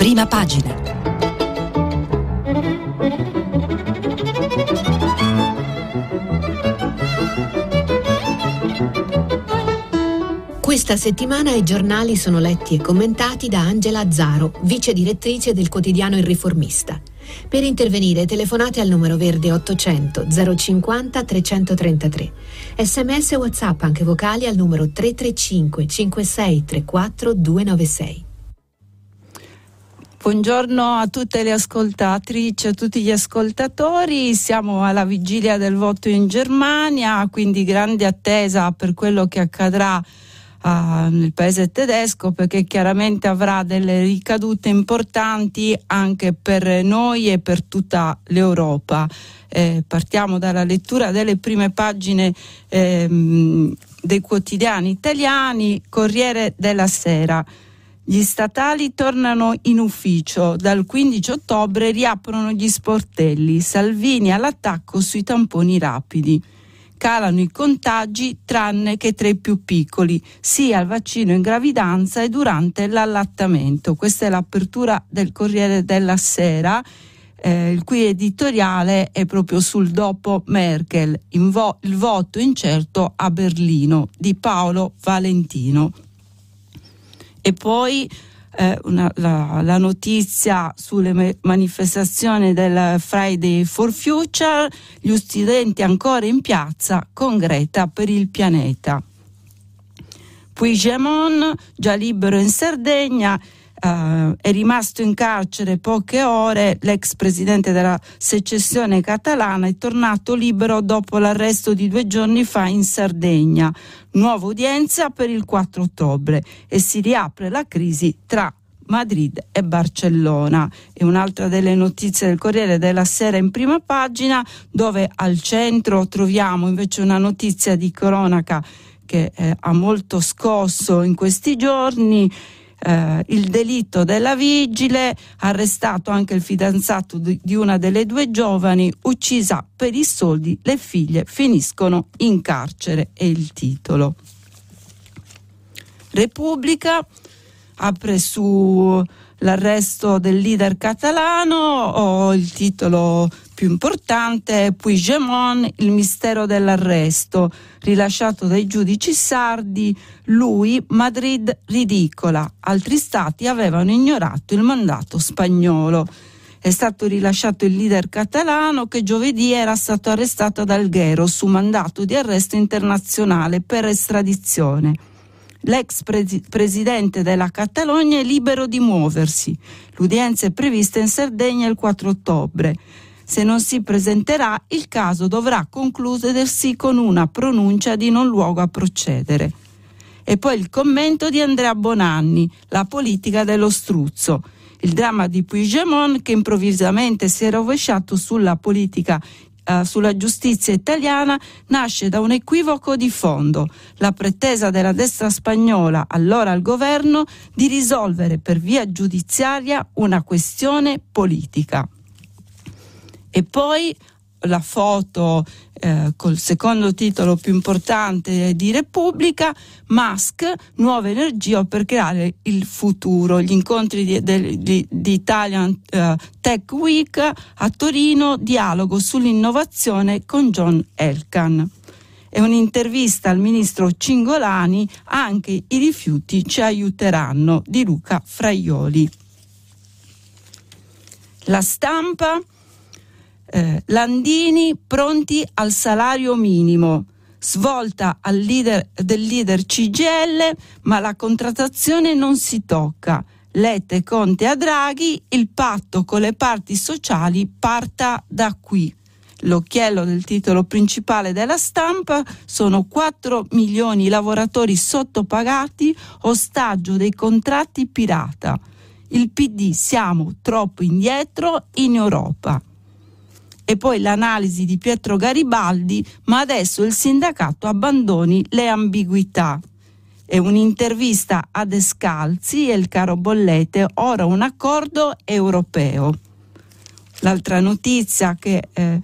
Prima pagina. Questa settimana i giornali sono letti e commentati da Angela Azzaro, vice direttrice del quotidiano Il Riformista. Per intervenire telefonate al numero verde 800 050 333. Sms e WhatsApp anche vocali al numero 335 56 34 296. Buongiorno a tutte le ascoltatrici, a tutti gli ascoltatori. Siamo alla vigilia del voto in Germania, quindi grande attesa per quello che accadrà uh, nel paese tedesco perché chiaramente avrà delle ricadute importanti anche per noi e per tutta l'Europa. Eh, partiamo dalla lettura delle prime pagine ehm, dei quotidiani italiani, Corriere della Sera. Gli statali tornano in ufficio. Dal 15 ottobre riaprono gli sportelli. Salvini all'attacco sui tamponi rapidi calano i contagi tranne che tra i più piccoli, sia al vaccino in gravidanza e durante l'allattamento. Questa è l'apertura del Corriere della Sera. Eh, il cui editoriale è proprio sul dopo Merkel, vo- il voto incerto a Berlino di Paolo Valentino. E poi eh, una, la, la, notizia sulle manifestazioni del Friday for Future, gli studenti ancora in piazza con Greta per il pianeta. Puigdemont, già libero in Sardegna, Uh, è rimasto in carcere poche ore, l'ex presidente della secessione catalana è tornato libero dopo l'arresto di due giorni fa in Sardegna. Nuova udienza per il 4 ottobre e si riapre la crisi tra Madrid e Barcellona. E un'altra delle notizie del Corriere della Sera in prima pagina, dove al centro troviamo invece una notizia di cronaca che eh, ha molto scosso in questi giorni eh, il delitto della vigile, arrestato anche il fidanzato di, di una delle due giovani, uccisa per i soldi, le figlie finiscono in carcere, è il titolo. Repubblica apre su l'arresto del leader catalano o il titolo più importante Puigdemont, il mistero dell'arresto, rilasciato dai giudici sardi, lui Madrid ridicola, altri stati avevano ignorato il mandato spagnolo. È stato rilasciato il leader catalano che giovedì era stato arrestato ad Alghero su mandato di arresto internazionale per estradizione. L'ex pre- presidente della Catalogna è libero di muoversi. L'udienza è prevista in Sardegna il 4 ottobre. Se non si presenterà, il caso dovrà concludersi con una pronuncia di non luogo a procedere. E poi il commento di Andrea Bonanni, la politica dello struzzo. Il dramma di Puigdemont che improvvisamente si è rovesciato sulla politica eh, sulla giustizia italiana nasce da un equivoco di fondo, la pretesa della destra spagnola, allora al governo, di risolvere per via giudiziaria una questione politica. E poi la foto eh, col secondo titolo più importante di Repubblica, Musk, nuova energia per creare il futuro, gli incontri di, di, di, di Italian uh, Tech Week a Torino, dialogo sull'innovazione con John Elkan. È un'intervista al ministro Cingolani, anche i rifiuti ci aiuteranno, di Luca Fraioli. La stampa eh, Landini pronti al salario minimo. Svolta leader, del leader CGL, ma la contrattazione non si tocca. Lette Conte a Draghi, il patto con le parti sociali parta da qui. L'occhiello del titolo principale della stampa sono 4 milioni di lavoratori sottopagati, ostaggio dei contratti pirata. Il PD siamo troppo indietro in Europa e poi l'analisi di Pietro Garibaldi, ma adesso il sindacato abbandoni le ambiguità. E un'intervista a Descalzi e il caro Bollete, ora un accordo europeo. L'altra notizia che eh,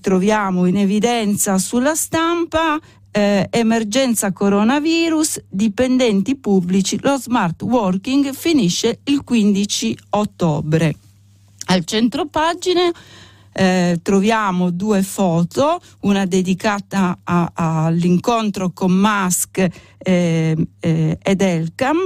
troviamo in evidenza sulla stampa eh, emergenza coronavirus, dipendenti pubblici, lo smart working finisce il 15 ottobre. Al centro pagine eh, troviamo due foto, una dedicata all'incontro con Musk eh, eh, ed Elkam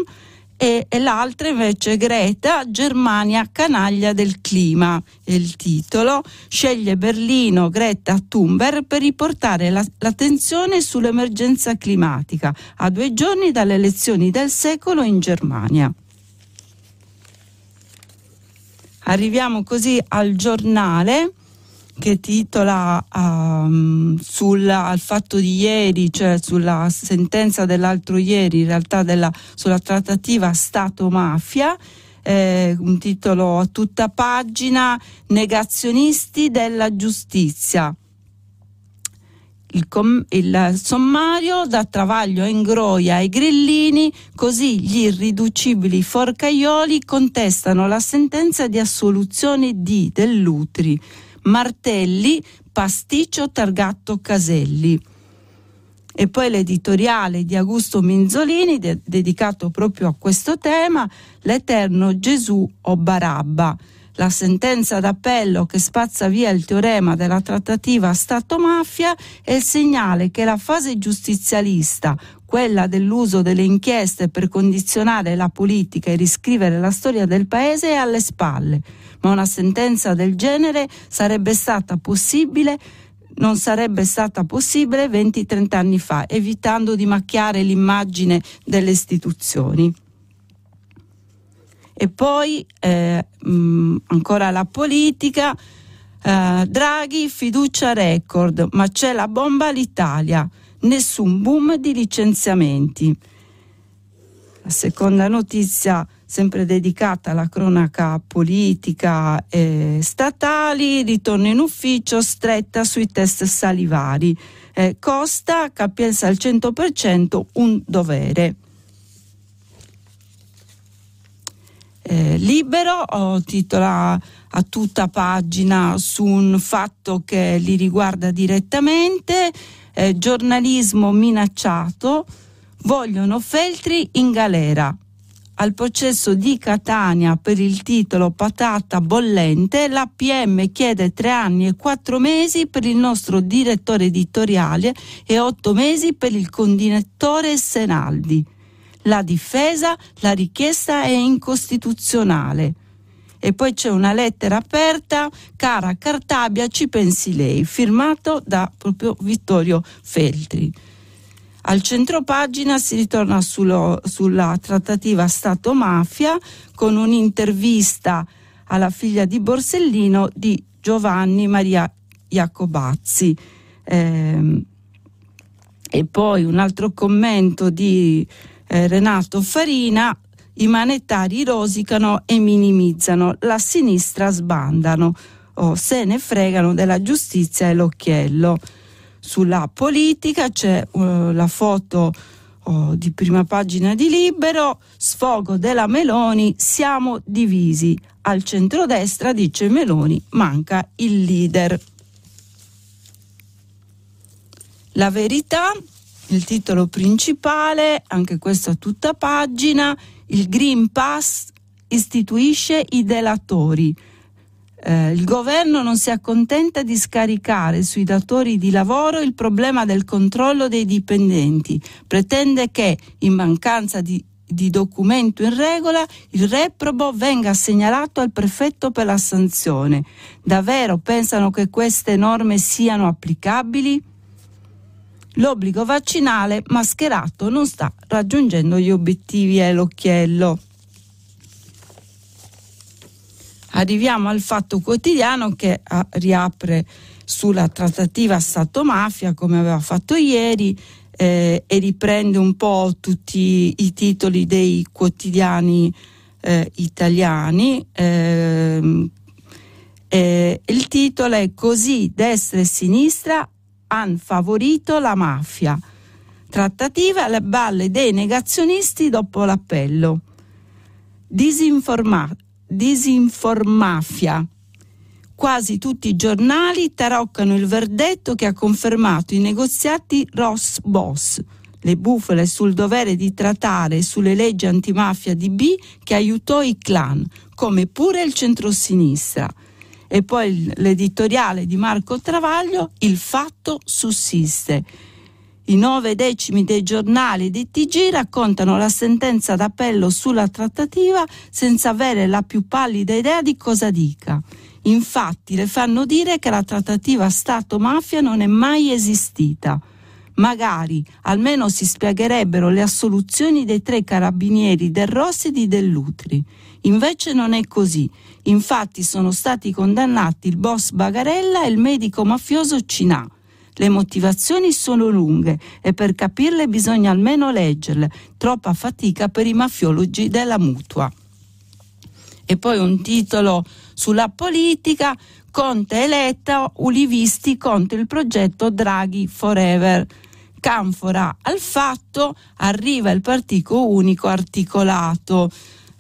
e, e, l'altra invece Greta, Germania canaglia del clima, è il titolo, sceglie Berlino Greta Thunberg per riportare la, l'attenzione sull'emergenza climatica a due giorni dalle elezioni del secolo in Germania. Arriviamo così al giornale che titola um, sul al fatto di ieri, cioè sulla sentenza dell'altro ieri, in realtà della, sulla trattativa Stato-mafia, eh, un titolo a tutta pagina, negazionisti della giustizia. Il, com- il, sommario dà travaglio a Ingroia ai grillini, così gli irriducibili forcaioli contestano la sentenza di assoluzione di Dell'Utri. Martelli, pasticcio targato Caselli. E poi l'editoriale di Augusto Minzolini, de- dedicato proprio a questo tema, L'Eterno Gesù o Barabba la sentenza d'appello che spazza via il teorema della trattativa Stato-mafia è il segnale che la fase giustizialista, quella dell'uso delle inchieste per condizionare la politica e riscrivere la storia del paese, è alle spalle. Ma una sentenza del genere sarebbe stata possibile non sarebbe stata possibile 20-30 anni fa, evitando di macchiare l'immagine delle istituzioni. E poi eh, mh, mm, ancora la politica, eh, Draghi fiducia record, ma c'è la bomba all'Italia, nessun boom di licenziamenti. La seconda notizia sempre dedicata alla cronaca politica e statali, ritorno in ufficio stretta sui test salivari. Eh, Costa, capienza al 100%, un dovere. Eh, libero, oh, titola a tutta pagina su un fatto che li riguarda direttamente, eh, giornalismo minacciato, vogliono Feltri in galera. Al processo di Catania per il titolo Patata bollente, l'APM chiede tre anni e quattro mesi per il nostro direttore editoriale e otto mesi per il condinettore Senaldi la difesa, la richiesta è incostituzionale. E poi c'è una lettera aperta, cara Cartabia, ci pensi lei, firmato da proprio Vittorio Feltri. Al centro pagina si ritorna sullo, sulla trattativa Stato-mafia con un'intervista alla figlia di Borsellino di Giovanni Maria Iacobazzi. Eh, e poi un altro commento di eh, Renato Farina, i manettari rosicano e minimizzano, la sinistra sbandano, oh, se ne fregano della giustizia e l'occhiello. Sulla politica c'è uh, la foto oh, di prima pagina di Libero, sfogo della Meloni, siamo divisi. Al centrodestra, dice Meloni, manca il leader. La verità il titolo principale, anche questo a tutta pagina, il Green Pass istituisce i delatori. Eh, il governo non si accontenta di scaricare sui datori di lavoro il problema del controllo dei dipendenti, pretende che, in mancanza di, di documento in regola, il reprobo venga segnalato al prefetto per la sanzione. Davvero pensano che queste norme siano applicabili? L'obbligo vaccinale mascherato non sta raggiungendo gli obiettivi è l'occhiello. Arriviamo al fatto quotidiano che ah, riapre sulla trattativa Stato-mafia come aveva fatto ieri eh, e riprende un po' tutti i titoli dei quotidiani eh, italiani. Eh, il titolo è Così destra e sinistra hanno favorito la mafia. Trattativa alle balle dei negazionisti dopo l'appello. Disinforma- disinformafia. Quasi tutti i giornali taroccano il verdetto che ha confermato i negoziati Ross Boss, le bufale sul dovere di trattare sulle leggi antimafia di B che aiutò i clan, come pure il centrosinistra. E poi l'editoriale di Marco Travaglio, Il fatto sussiste. I nove decimi dei giornali di TG raccontano la sentenza d'appello sulla trattativa senza avere la più pallida idea di cosa dica. Infatti le fanno dire che la trattativa Stato-mafia non è mai esistita. Magari almeno si spiegherebbero le assoluzioni dei tre carabinieri del Rossi e di Dell'Utri. Invece non è così. Infatti sono stati condannati il boss Bagarella e il medico mafioso Cinà. Le motivazioni sono lunghe e per capirle bisogna almeno leggerle. Troppa fatica per i mafiologi della mutua. E poi un titolo sulla politica, Conte eletta, Ulivisti contro il progetto Draghi Forever. Canfora al fatto, arriva il partito unico articolato.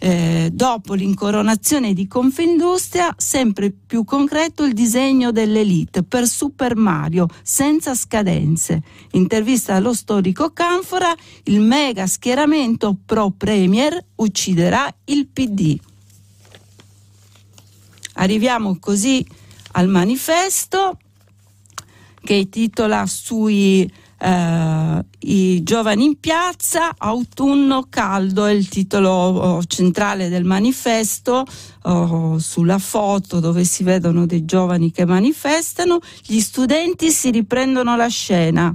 Eh, dopo l'incoronazione di Confindustria, sempre più concreto il disegno dell'elite per Super Mario, senza scadenze. Intervista allo storico Canfora, il mega schieramento pro Premier ucciderà il PD. Arriviamo così al manifesto che titola sui eh, i giovani in piazza, autunno caldo è il titolo oh, centrale del manifesto, oh, sulla foto dove si vedono dei giovani che manifestano, gli studenti si riprendono la scena.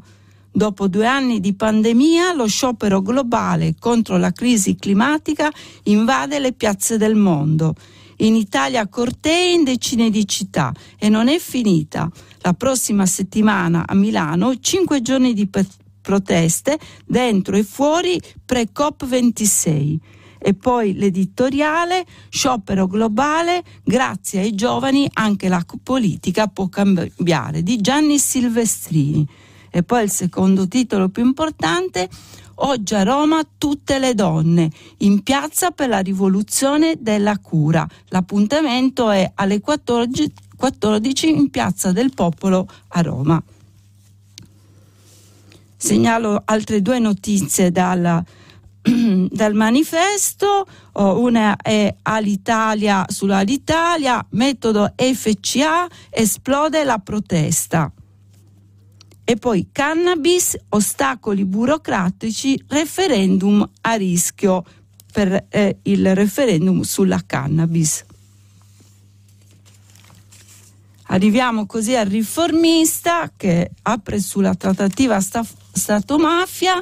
Dopo due anni di pandemia, lo sciopero globale contro la crisi climatica invade le piazze del mondo in Italia cortei in decine di città e non è finita. La prossima settimana a Milano cinque giorni di proteste dentro e fuori pre-COP26. E poi l'editoriale, sciopero globale, grazie ai giovani anche la politica può cambiare, di Gianni Silvestrini. E poi il secondo titolo più importante, Oggi a Roma tutte le donne in piazza per la rivoluzione della cura. L'appuntamento è alle 14, 14 in piazza del Popolo a Roma. Segnalo altre due notizie dal, dal manifesto, oh, una è all'Italia sull'Alitalia, metodo FCA, esplode la protesta. E poi cannabis, ostacoli burocratici, referendum a rischio per eh, il referendum sulla cannabis. Arriviamo così al riformista che apre sulla trattativa Stato-mafia.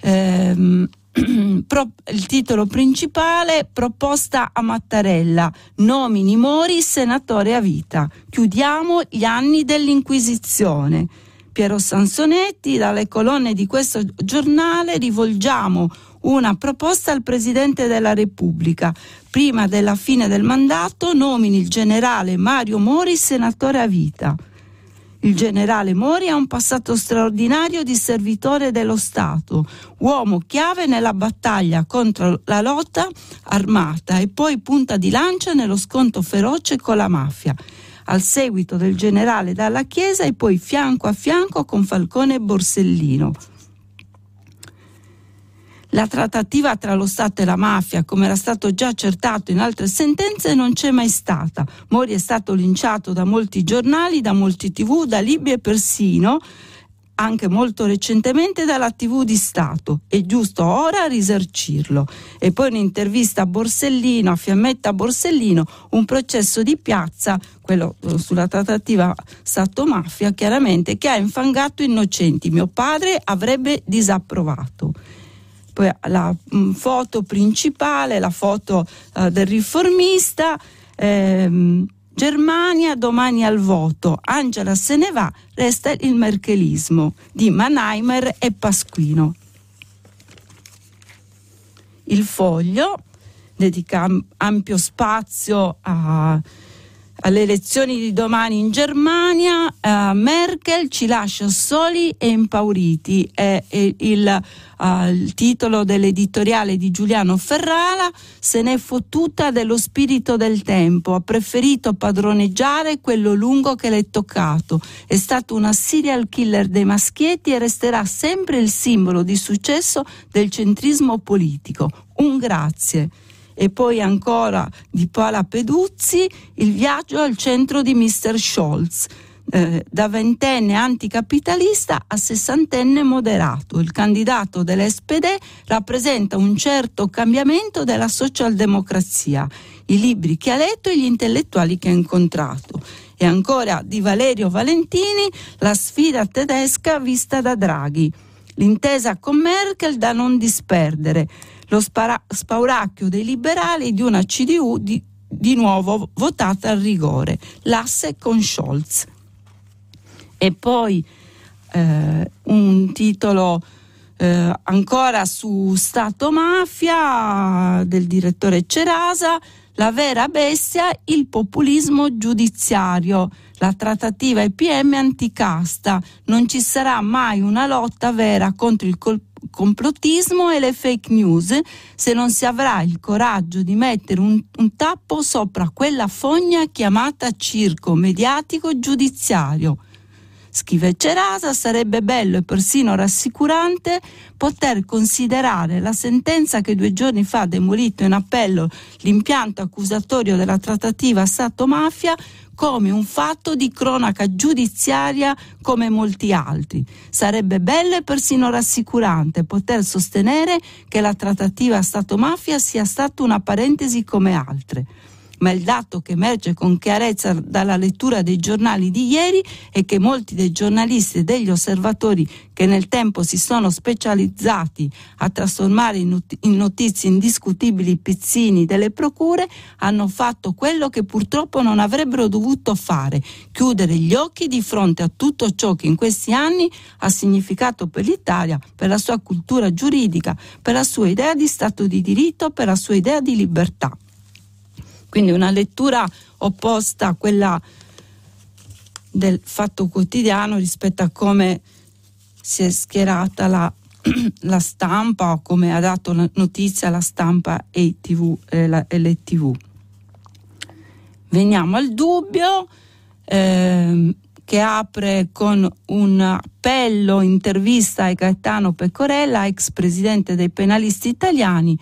Ehm, il titolo principale proposta a Mattarella. Nomini Mori senatore a vita. Chiudiamo gli anni dell'inquisizione. Piero Sansonetti dalle colonne di questo giornale rivolgiamo una proposta al Presidente della Repubblica prima della fine del mandato nomini il generale Mario Mori senatore a vita il generale Mori ha un passato straordinario di servitore dello Stato, uomo chiave nella battaglia contro la lotta armata e poi punta di lancia nello scontro feroce con la mafia al seguito del generale dalla Chiesa e poi fianco a fianco con Falcone e Borsellino. La trattativa tra lo Stato e la mafia, come era stato già accertato in altre sentenze, non c'è mai stata. Mori è stato linciato da molti giornali, da molti tv, da Libia e persino anche molto recentemente dalla TV di Stato. È giusto ora risarcirlo. E poi un'intervista a Borsellino, a Fiammetta Borsellino, un processo di piazza, quello eh, sulla trattativa Stato-mafia, chiaramente, che ha infangato innocenti. Mio padre avrebbe disapprovato la mh, mm, foto principale, la foto uh, del riformista, ehm, Germania domani al voto, Angela se ne va, resta il merkelismo di Mannheimer e Pasquino. Il foglio dedica ampio spazio a alle elezioni di domani in Germania, uh, Merkel ci lascia soli e impauriti. È, è il, uh, il, titolo dell'editoriale di Giuliano Ferrara. Se n'è fottuta dello spirito del tempo. Ha preferito padroneggiare quello lungo che le è toccato. È stato una serial killer dei maschietti e resterà sempre il simbolo di successo del centrismo politico. Un grazie e poi ancora di Paola Peduzzi il viaggio al centro di Mr. Scholz. Eh, da ventenne anticapitalista a sessantenne moderato. Il candidato dell'SPD rappresenta un certo cambiamento della socialdemocrazia, i libri che ha letto e gli intellettuali che ha incontrato. E ancora di Valerio Valentini, la sfida tedesca vista da Draghi. L'intesa con Merkel da non disperdere lo spara- spauracchio dei liberali di una CDU di, di nuovo votata al rigore, l'asse con Scholz. E poi eh, un titolo eh, ancora su Stato Mafia del direttore Cerasa, la vera bestia, il populismo giudiziario, la trattativa EPM anticasta. Non ci sarà mai una lotta vera contro il colpo complottismo e le fake news se non si avrà il coraggio di mettere un, un tappo sopra quella fogna chiamata circo mediatico giudiziario. Scrive Cerasa, sarebbe bello e persino rassicurante poter considerare la sentenza che due giorni fa ha demolito in appello l'impianto accusatorio della trattativa Stato-mafia come un fatto di cronaca giudiziaria come molti altri. Sarebbe bello e persino rassicurante poter sostenere che la trattativa Stato-mafia sia stata una parentesi come altre ma il dato che emerge con chiarezza dalla lettura dei giornali di ieri è che molti dei giornalisti e degli osservatori che nel tempo si sono specializzati a trasformare in, notizie indiscutibili i pizzini delle procure hanno fatto quello che purtroppo non avrebbero dovuto fare, chiudere gli occhi di fronte a tutto ciò che in questi anni ha significato per l'Italia, per la sua cultura giuridica, per la sua idea di Stato di diritto, per la sua idea di libertà. Quindi una lettura opposta a quella del fatto quotidiano rispetto a come si è schierata la, la stampa o come ha dato notizia la stampa e, TV, eh, la, e le tv. Veniamo al dubbio eh, che apre con un appello intervista a Gaetano Pecorella, ex presidente dei penalisti italiani,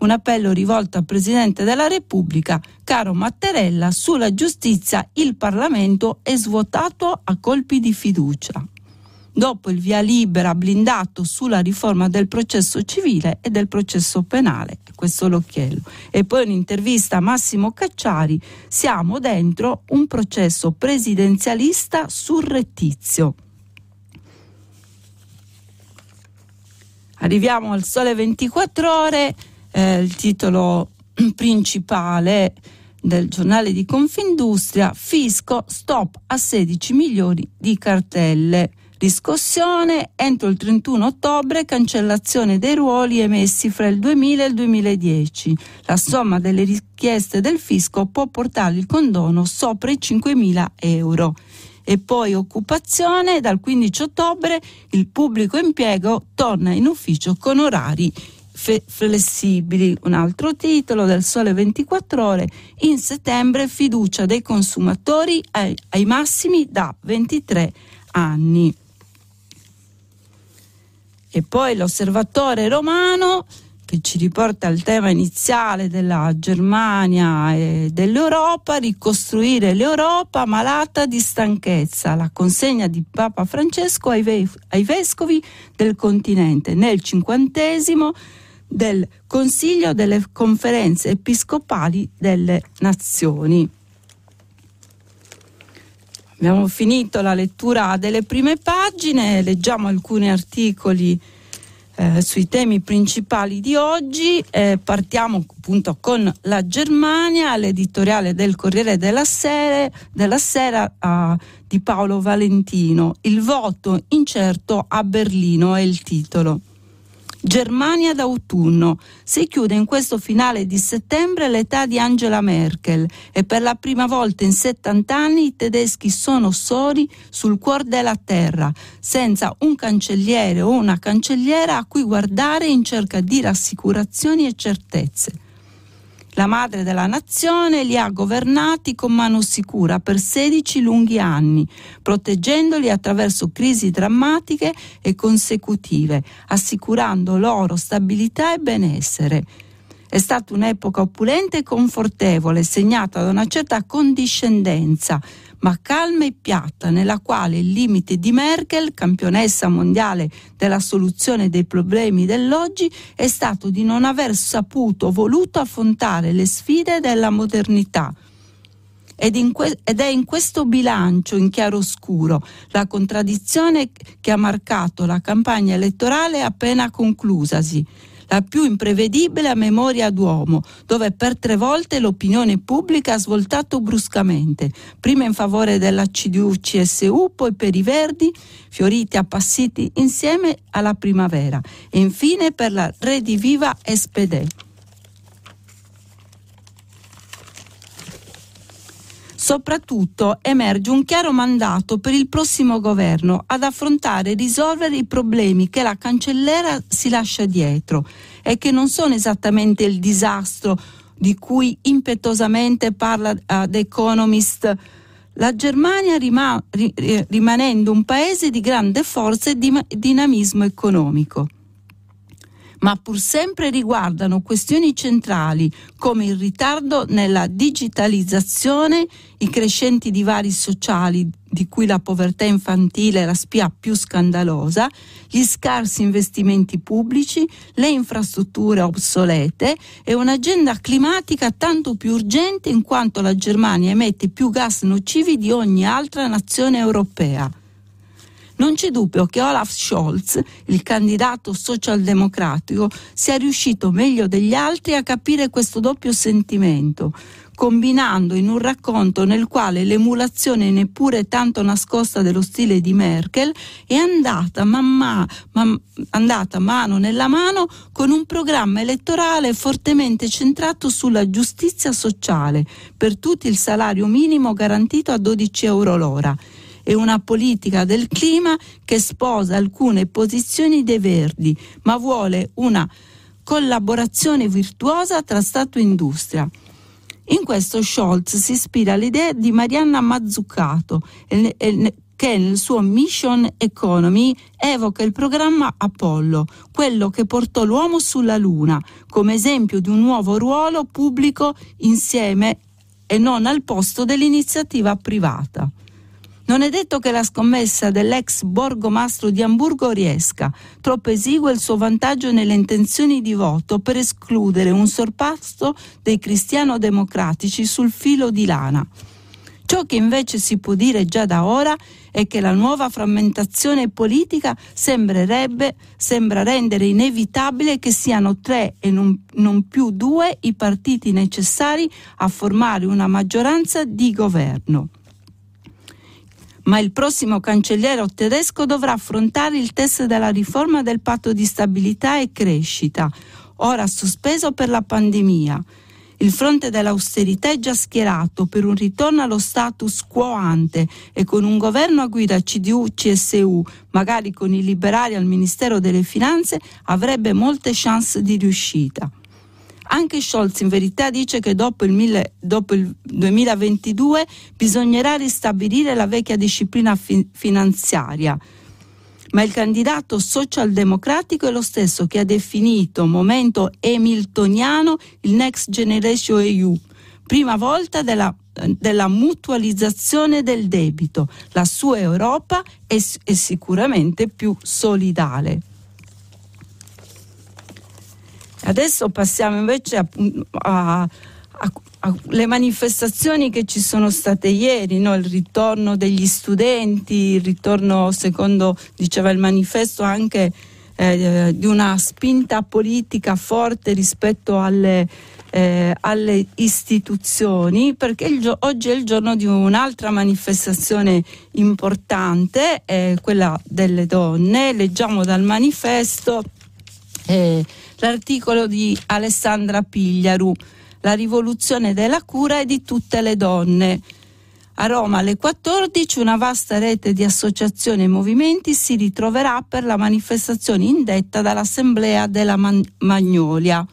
un appello rivolto al Presidente della Repubblica, caro Mattarella, sulla giustizia il Parlamento è svuotato a colpi di fiducia. Dopo il via libera blindato sulla riforma del processo civile e del processo penale, questo l'occhiello. E poi un'intervista a Massimo Cacciari, siamo dentro un processo presidenzialista surrettizio. Arriviamo al sole 24 ore eh, il titolo principale del giornale di Confindustria, Fisco stop a 16 milioni di cartelle. Riscossione entro il 31 ottobre, cancellazione dei ruoli emessi fra il 2000 e il 2010. La somma delle richieste del fisco può portare il condono sopra i 5.000 euro. E poi occupazione, dal 15 ottobre il pubblico impiego torna in ufficio con orari fe- flessibili. Un altro titolo del Sole 24 Ore. In settembre fiducia dei consumatori ai, ai massimi da 23 anni. E poi l'osservatore romano che ci riporta al tema iniziale della Germania e dell'Europa, ricostruire l'Europa malata di stanchezza, la consegna di Papa Francesco ai, ve- ai vescovi del continente nel cinquantesimo del Consiglio delle conferenze episcopali delle nazioni. Abbiamo finito la lettura delle prime pagine, leggiamo alcuni articoli eh, sui temi principali di oggi. Eh, partiamo appunto con la Germania, l'editoriale del Corriere della Sera, della Sera eh, di Paolo Valentino. Il voto incerto a Berlino è il titolo. Germania d'autunno. Si chiude in questo finale di settembre l'età di Angela Merkel e per la prima volta in 70 anni i tedeschi sono soli sul cuore della terra, senza un cancelliere o una cancelliera a cui guardare in cerca di rassicurazioni e certezze. La madre della nazione li ha governati con mano sicura per 16 lunghi anni, proteggendoli attraverso crisi drammatiche e consecutive, assicurando loro stabilità e benessere. È stata un'epoca opulenta e confortevole, segnata da una certa condiscendenza, ma calma e piatta, nella quale il limite di Merkel, campionessa mondiale della soluzione dei problemi dell'oggi, è stato di non aver saputo o voluto affrontare le sfide della modernità. Ed, que- ed, è in questo bilancio in chiaroscuro la contraddizione che ha marcato la campagna elettorale appena conclusasi la più imprevedibile a memoria d'uomo, dove per tre volte l'opinione pubblica ha svoltato bruscamente, prima in favore della CDU-CSU, poi per i Verdi, fioriti appassiti insieme alla primavera, e infine per la Rediviva SPD. Soprattutto emerge un chiaro mandato per il prossimo governo ad affrontare e risolvere i problemi che la cancellera si lascia dietro e che non sono esattamente il disastro di cui impetuosamente parla uh, The Economist. La Germania rima- rimanendo un paese di grande forza e di dinamismo economico ma pur sempre riguardano questioni centrali come il ritardo nella digitalizzazione, i crescenti divari sociali di cui la povertà infantile è la spia più scandalosa, gli scarsi investimenti pubblici, le infrastrutture obsolete e un'agenda climatica tanto più urgente in quanto la Germania emette più gas nocivi di ogni altra nazione europea. Non c'è dubbio che Olaf Scholz, il candidato socialdemocratico, sia riuscito meglio degli altri a capire questo doppio sentimento, combinando in un racconto nel quale l'emulazione neppure tanto nascosta dello stile di Merkel è andata, mamma, man, andata mano nella mano con un programma elettorale fortemente centrato sulla giustizia sociale, per tutti il salario minimo garantito a 12 euro l'ora e una politica del clima che sposa alcune posizioni dei Verdi, ma vuole una collaborazione virtuosa tra Stato e industria. In questo Scholz si ispira all'idea di Marianna Mazzucato che nel suo Mission Economy evoca il programma Apollo, quello che portò l'uomo sulla Luna, come esempio di un nuovo ruolo pubblico insieme e non al posto dell'iniziativa privata. Non è detto che la scommessa dell'ex borgomastro di Amburgo riesca. Troppo esiguo il suo vantaggio nelle intenzioni di voto per escludere un sorpasso dei cristiano-democratici sul filo di lana. Ciò che invece si può dire già da ora è che la nuova frammentazione politica sembra rendere inevitabile che siano tre e non, non più due i partiti necessari a formare una maggioranza di governo ma il prossimo cancelliere tedesco dovrà affrontare il test della riforma del patto di stabilità e crescita, ora sospeso per la pandemia. Il fronte dell'austerità è già schierato per un ritorno allo status quo ante e con un governo a guida CDU-CSU, magari con i liberali al Ministero delle Finanze, avrebbe molte chance di riuscita. Anche Scholz in verità dice che dopo il, mille, dopo il 2022 bisognerà ristabilire la vecchia disciplina fi- finanziaria. Ma il candidato socialdemocratico è lo stesso che ha definito momento hamiltoniano il Next Generation EU, prima volta della della mutualizzazione del debito. La sua Europa è, è sicuramente più solidale. Adesso passiamo invece alle manifestazioni che ci sono state ieri, no? il ritorno degli studenti, il ritorno, secondo diceva il manifesto, anche eh, di una spinta politica forte rispetto alle, eh, alle istituzioni, perché il, oggi è il giorno di un'altra manifestazione importante, eh, quella delle donne. Leggiamo dal manifesto eh, l'articolo di Alessandra Pigliaru, La rivoluzione della cura e di tutte le donne. A Roma alle 14 una vasta rete di associazioni e movimenti si ritroverà per la manifestazione indetta dall'Assemblea della Magnolia.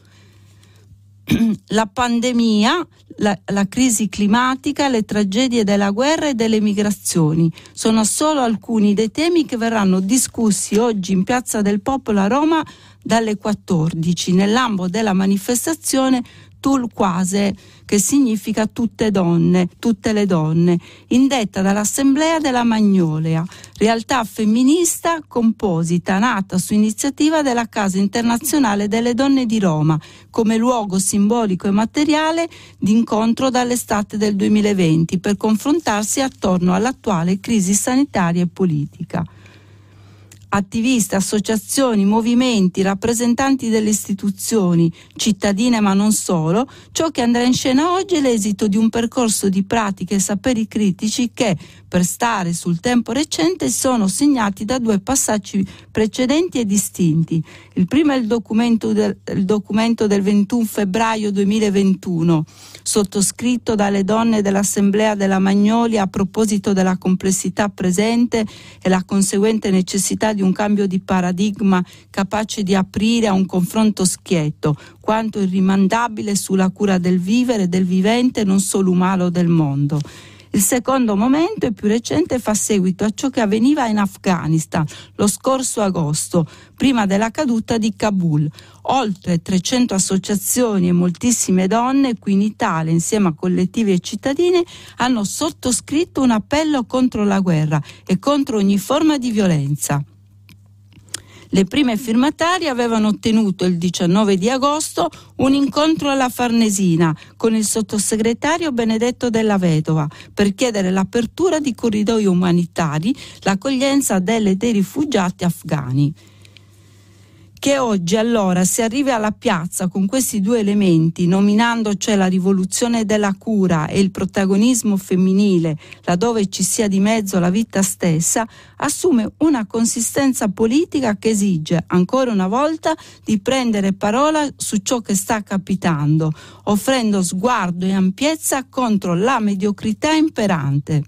La pandemia, la, la, crisi climatica, le tragedie della guerra e delle migrazioni. Sono solo alcuni dei temi che verranno discussi oggi in Piazza del Popolo a Roma dalle 14 nell'ambito della manifestazione Tulquase, che significa tutte donne, tutte le donne, indetta dall'Assemblea della Magnolia, realtà femminista composita nata su iniziativa della Casa Internazionale delle Donne di Roma, come luogo simbolico e materiale di incontro dall'estate del 2020 per confrontarsi attorno all'attuale crisi sanitaria e politica attivisti, associazioni, movimenti, rappresentanti delle istituzioni, cittadine ma non solo, ciò che andrà in scena oggi è l'esito di un percorso di pratiche e saperi critici che, per stare sul tempo recente, sono segnati da due passaggi precedenti e distinti. Il primo è il documento del, il documento del 21 febbraio 2021, sottoscritto dalle donne dell'Assemblea della Magnolia a proposito della complessità presente e la conseguente necessità di un cambio di paradigma capace di aprire a un confronto schietto, quanto irrimandabile sulla cura del vivere e del vivente non solo umano del mondo. Il secondo momento e più recente fa seguito a ciò che avveniva in Afghanistan lo scorso agosto, prima della caduta di Kabul. Oltre 300 associazioni e moltissime donne qui in Italia, insieme a collettivi e cittadini, hanno sottoscritto un appello contro la guerra e contro ogni forma di violenza. Le prime firmatarie avevano ottenuto il 19 di agosto un incontro alla Farnesina con il sottosegretario Benedetto della Vedova per chiedere l'apertura di corridoi umanitari, l'accoglienza delle dei rifugiati afghani che oggi allora si arrivi alla piazza con questi due elementi, nominando cioè la rivoluzione della cura e il protagonismo femminile, laddove ci sia di mezzo la vita stessa, assume una consistenza politica che esige ancora una volta di prendere parola su ciò che sta capitando, offrendo sguardo e ampiezza contro la mediocrità imperante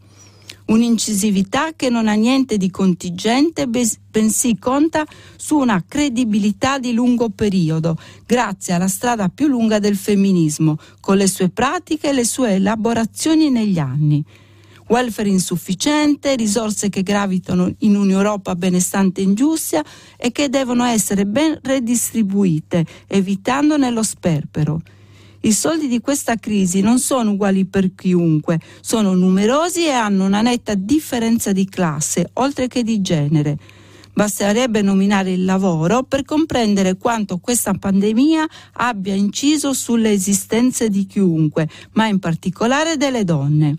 un'incisività che non ha niente di contingente, bensì conta su una credibilità di lungo periodo, grazie alla strada più lunga del femminismo, con le sue pratiche e le sue elaborazioni negli anni welfare insufficiente, risorse che gravitano in un'Europa benestante e ingiusta e che devono essere ben redistribuite, evitandone lo sperpero. I soldi di questa crisi non sono uguali per chiunque, sono numerosi e hanno una netta differenza di classe, oltre che di genere. Basterebbe nominare il lavoro per comprendere quanto questa pandemia abbia inciso sulle esistenze di chiunque, ma in particolare delle donne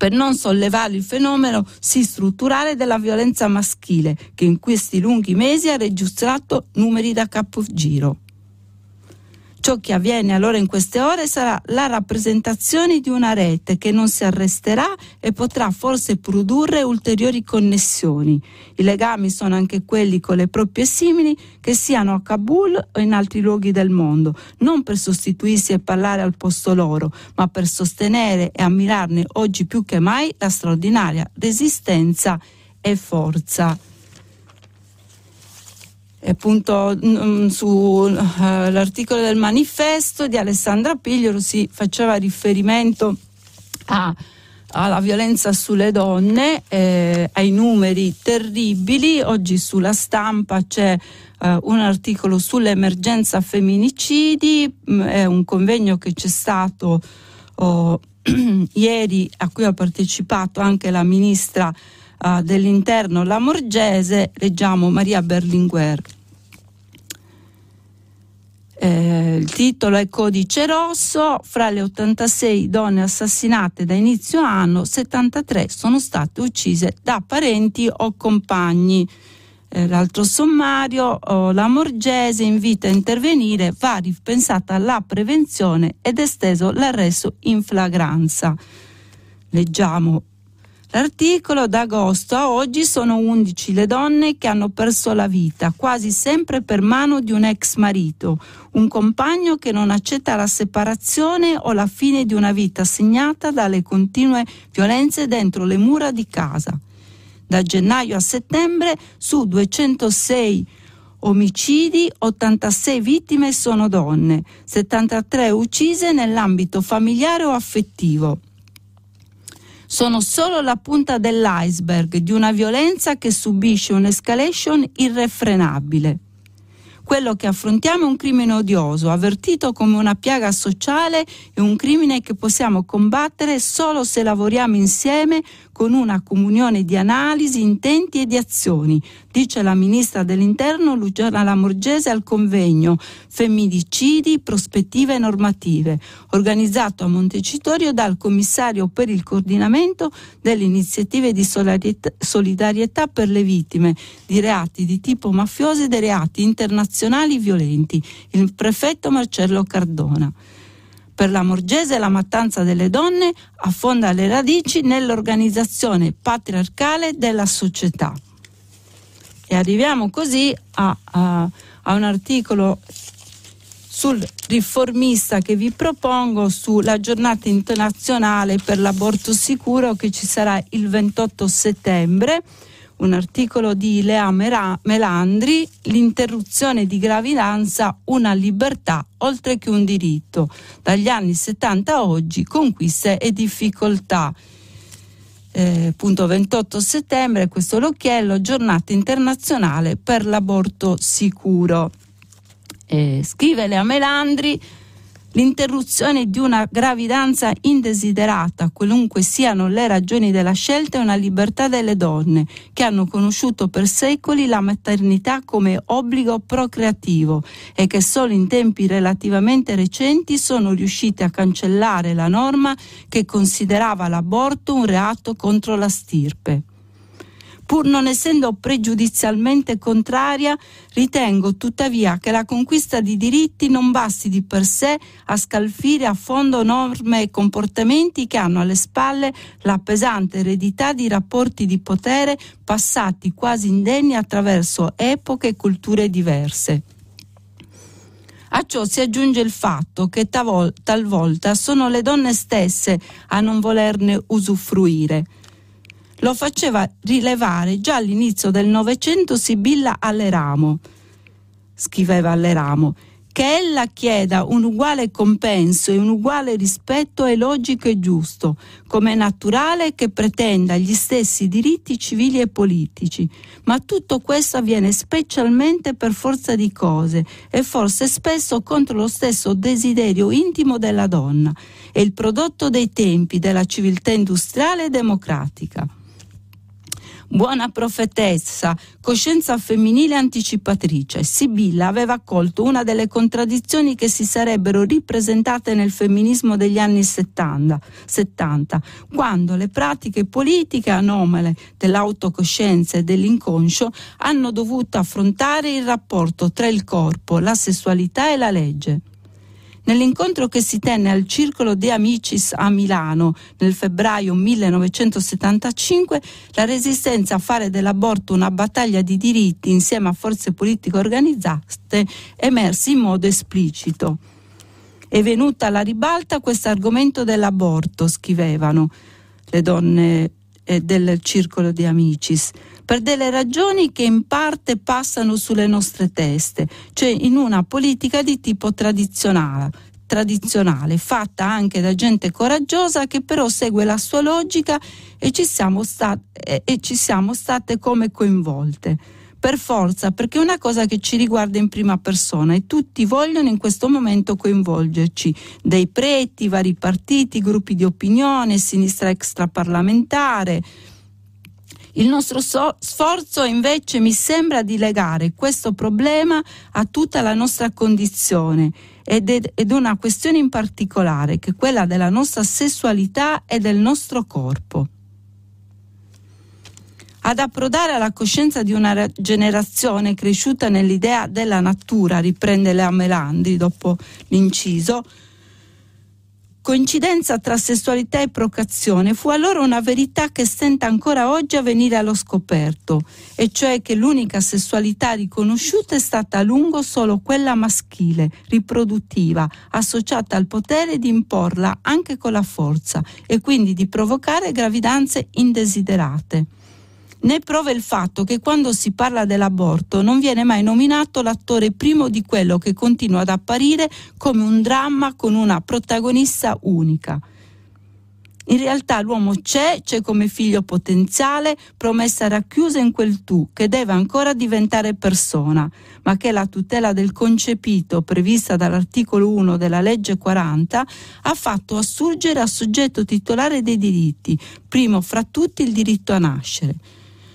per non sollevare il fenomeno sì strutturale della violenza maschile che in questi lunghi mesi ha registrato numeri da capogiro. Ciò che avviene allora in queste ore sarà la rappresentazione di una rete che non si arresterà e potrà forse produrre ulteriori connessioni. I legami sono anche quelli con le proprie simili che siano a Kabul o in altri luoghi del mondo, non per sostituirsi e parlare al posto loro, ma per sostenere e ammirarne oggi più che mai la straordinaria resistenza e forza appunto mm, sull'articolo uh, del manifesto di Alessandra Pigliolo si faceva riferimento a, alla violenza sulle donne, eh, ai numeri terribili. Oggi sulla stampa c'è uh, un articolo sull'emergenza femminicidi, mm, è un convegno che c'è stato oh, ieri a cui ha partecipato anche la ministra uh, dell'interno Lamorgese, leggiamo Maria Berlinguer. Eh, il titolo è Codice Rosso, fra le 86 donne assassinate da inizio anno, 73 sono state uccise da parenti o compagni. Eh, l'altro sommario, oh, la Morgese invita a intervenire, va ripensata la prevenzione ed esteso l'arresto in flagranza. Leggiamo L'articolo da agosto a oggi sono 11 le donne che hanno perso la vita, quasi sempre per mano di un ex marito, un compagno che non accetta la separazione o la fine di una vita segnata dalle continue violenze dentro le mura di casa. Da gennaio a settembre su 206 omicidi, 86 vittime sono donne, 73 uccise nell'ambito familiare o affettivo sono solo la punta dell'iceberg di una violenza che subisce un'escalation irrefrenabile. Quello che affrontiamo è un crimine odioso, avvertito come una piaga sociale e un crimine che possiamo combattere solo se lavoriamo insieme con una comunione di analisi, intenti e di azioni, dice la ministra dell'Interno Luciana Lamorgese al convegno Femminicidi, prospettive normative, organizzato a Montecitorio dal commissario per il coordinamento delle iniziative di solidarietà per le vittime di reati di tipo mafioso e dei reati internazionali violenti, il prefetto Marcello Cardona. Per la Morgese la mattanza delle donne affonda le radici nell'organizzazione patriarcale della società. E arriviamo così a, a, a un articolo sul riformista che vi propongo sulla giornata internazionale per l'aborto sicuro che ci sarà il 28 settembre un articolo di Lea Melandri, l'interruzione di gravidanza una libertà oltre che un diritto. Dagli anni 70 a oggi conquiste e difficoltà. Eh, punto 28 settembre, questo l'occhiello, giornata internazionale per l'aborto sicuro. Eh, scrive Lea Melandri, L'interruzione di una gravidanza indesiderata, qualunque siano le ragioni della scelta, è una libertà delle donne che hanno conosciuto per secoli la maternità come obbligo procreativo e che solo in tempi relativamente recenti sono riuscite a cancellare la norma che considerava l'aborto un reato contro la stirpe. Pur non essendo pregiudizialmente contraria, ritengo tuttavia che la conquista di diritti non basti di per sé a scalfire a fondo norme e comportamenti che hanno alle spalle la pesante eredità di rapporti di potere passati quasi indenni attraverso epoche e culture diverse. A ciò si aggiunge il fatto che talvolta sono le donne stesse a non volerne usufruire lo faceva rilevare già all'inizio del Novecento Sibilla Alleramo, scriveva Alleramo, che ella chieda un uguale compenso e un uguale rispetto è logico e giusto, come è naturale che pretenda gli stessi diritti civili e politici, ma tutto questo avviene specialmente per forza di cose e forse spesso contro lo stesso desiderio intimo della donna, è il prodotto dei tempi della civiltà industriale e democratica buona profetessa, coscienza femminile anticipatrice. Sibilla aveva colto una delle contraddizioni che si sarebbero ripresentate nel femminismo degli anni 70, 70 quando le pratiche politiche anomale dell'autocoscienza e dell'inconscio hanno dovuto affrontare il rapporto tra il corpo, la sessualità e la legge. Nell'incontro che si tenne al Circolo De Amicis a Milano nel febbraio 1975, la resistenza a fare dell'aborto una battaglia di diritti insieme a forze politiche organizzate emerse in modo esplicito. È venuta alla ribalta questo argomento dell'aborto, scrivevano le donne eh, del circolo di Amicis, per delle ragioni che in parte passano sulle nostre teste, cioè in una politica di tipo tradizionale, tradizionale, fatta anche da gente coraggiosa che però segue la sua logica e ci siamo, state, e ci siamo state come coinvolte per forza, perché è una cosa che ci riguarda in prima persona e tutti vogliono in questo momento coinvolgerci, dei preti, vari partiti, gruppi di opinione, sinistra extraparlamentare. Il nostro so- sforzo invece mi sembra di legare questo problema a tutta la nostra condizione ed, ed una questione in particolare, che è quella della nostra sessualità e del nostro corpo ad approdare alla coscienza di una generazione cresciuta nell'idea della natura, riprende Lea Melandri dopo l'inciso, coincidenza tra sessualità e procreazione fu allora una verità che stenta ancora oggi a venire allo scoperto, e cioè che l'unica sessualità riconosciuta è stata a lungo solo quella maschile, riproduttiva, associata al potere di imporla anche con la forza e quindi di provocare gravidanze indesiderate. Ne prova il fatto che quando si parla dell'aborto non viene mai nominato l'attore primo di quello che continua ad apparire come un dramma con una protagonista unica. In realtà l'uomo c'è, c'è come figlio potenziale, promessa racchiusa in quel tu, che deve ancora diventare persona, ma che la tutela del concepito, prevista dall'articolo 1 della legge 40, ha fatto assurgere a soggetto titolare dei diritti, primo fra tutti il diritto a nascere.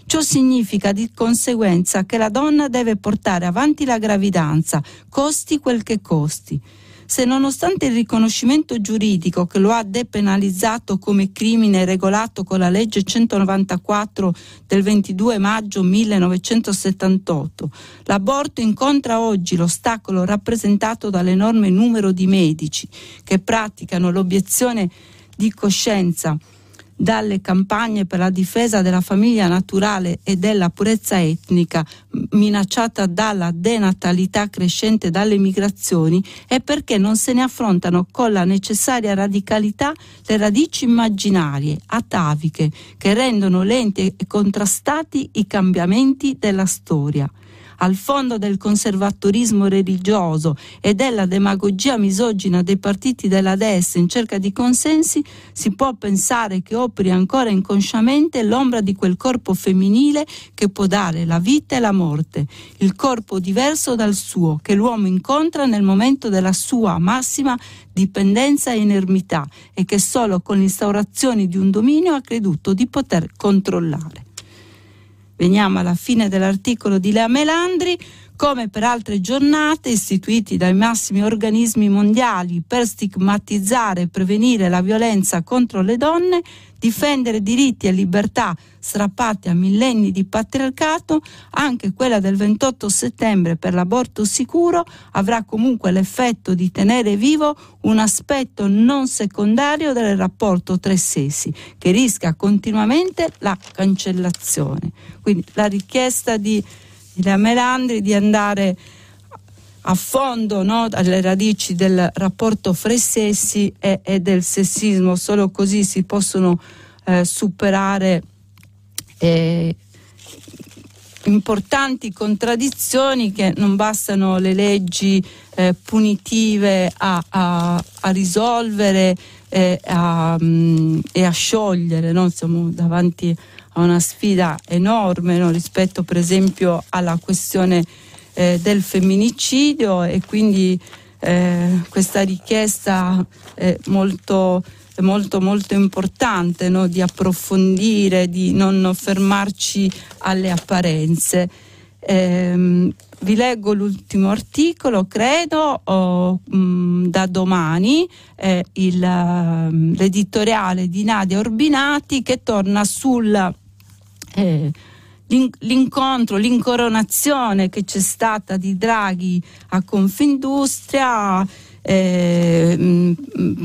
Ciò significa di conseguenza che la donna deve portare avanti la gravidanza, costi quel che costi. Se nonostante il riconoscimento giuridico che lo ha depenalizzato come crimine regolato con la legge 194 del 22 maggio 1978, l'aborto incontra oggi l'ostacolo rappresentato dall'enorme numero di medici che praticano l'obiezione di coscienza dalle campagne per la difesa della famiglia naturale e della purezza etnica minacciata dalla denatalità crescente dalle migrazioni è perché non se ne affrontano con la necessaria radicalità le radici immaginarie, ataviche, che rendono lenti e contrastati i cambiamenti della storia al fondo del conservatorismo religioso e della demagogia misogina dei partiti della destra in cerca di consensi, si può pensare che operi ancora inconsciamente l'ombra di quel corpo femminile che può dare la vita e la morte, il corpo diverso dal suo, che l'uomo incontra nel momento della sua massima dipendenza e inermità e che solo con l'instaurazione di un dominio ha creduto di poter controllare. Veniamo alla fine dell'articolo di Lea Melandri. Come per altre giornate istituiti dai massimi organismi mondiali per stigmatizzare e prevenire la violenza contro le donne, difendere diritti e libertà strappati a millenni di patriarcato, anche quella del 28 settembre per l'aborto sicuro avrà comunque l'effetto di tenere vivo un aspetto non secondario del rapporto tra sessi, che rischia continuamente la cancellazione. Quindi la richiesta di, di Melandri di andare a fondo no, alle radici del rapporto fra i sessi e, e del sessismo, solo così si possono eh, superare eh, importanti contraddizioni che non bastano le leggi eh, punitive a, a, a risolvere eh, a, um, e a sciogliere. No? Siamo davanti a una sfida enorme no? rispetto per esempio alla questione eh, del femminicidio e quindi eh, questa richiesta è molto, è molto, molto importante no? di approfondire, di non fermarci alle apparenze. Eh, vi leggo l'ultimo articolo, credo, oh, mh, mm, da domani, eh, il, uh, l'editoriale di Nadia Orbinati che torna sul eh, l'incontro, l'incoronazione che c'è stata di Draghi a Confindustria, eh,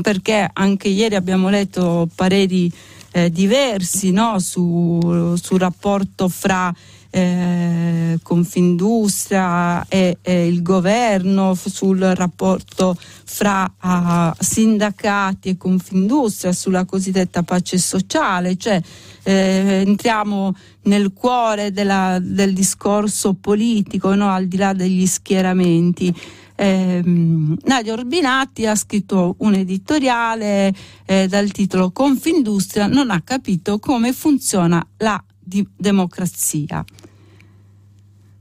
perché anche ieri abbiamo letto pareri eh, diversi no? sul su rapporto fra eh, Confindustria e, e, il governo, sul rapporto fra uh, sindacati e Confindustria, sulla cosiddetta pace sociale, cioè eh, entriamo nel cuore della, del discorso politico, no? al di là degli schieramenti. Eh, Nadia Orbinati ha scritto un editoriale eh, dal titolo Confindustria non ha capito come funziona la di democrazia.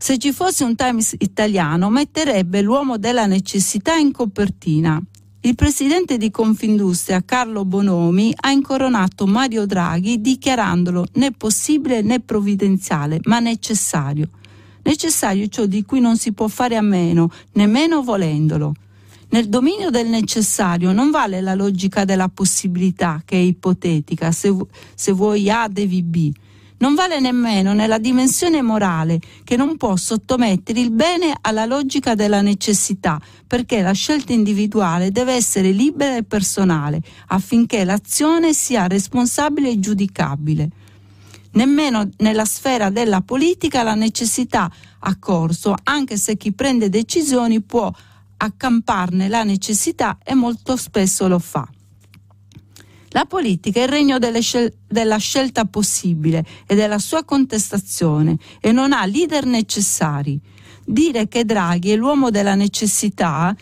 Se ci fosse un Times italiano metterebbe l'uomo della necessità in copertina. Il presidente di Confindustria, Carlo Bonomi, ha incoronato Mario Draghi dichiarandolo né possibile né provvidenziale, ma necessario. Necessario ciò di cui non si può fare a meno, nemmeno volendolo. Nel dominio del necessario non vale la logica della possibilità, che è ipotetica, se, se vuoi A devi B. Non vale nemmeno nella dimensione morale, che non può sottomettere il bene alla logica della necessità, perché la scelta individuale deve essere libera e personale, affinché l'azione sia responsabile e giudicabile. Nemmeno nella sfera della politica la necessità ha corso, anche se chi prende decisioni può accamparne la necessità e molto spesso lo fa. La politica è il regno scel- della scelta possibile e della sua contestazione e non ha leader necessari. Dire che Draghi è l'uomo della necessità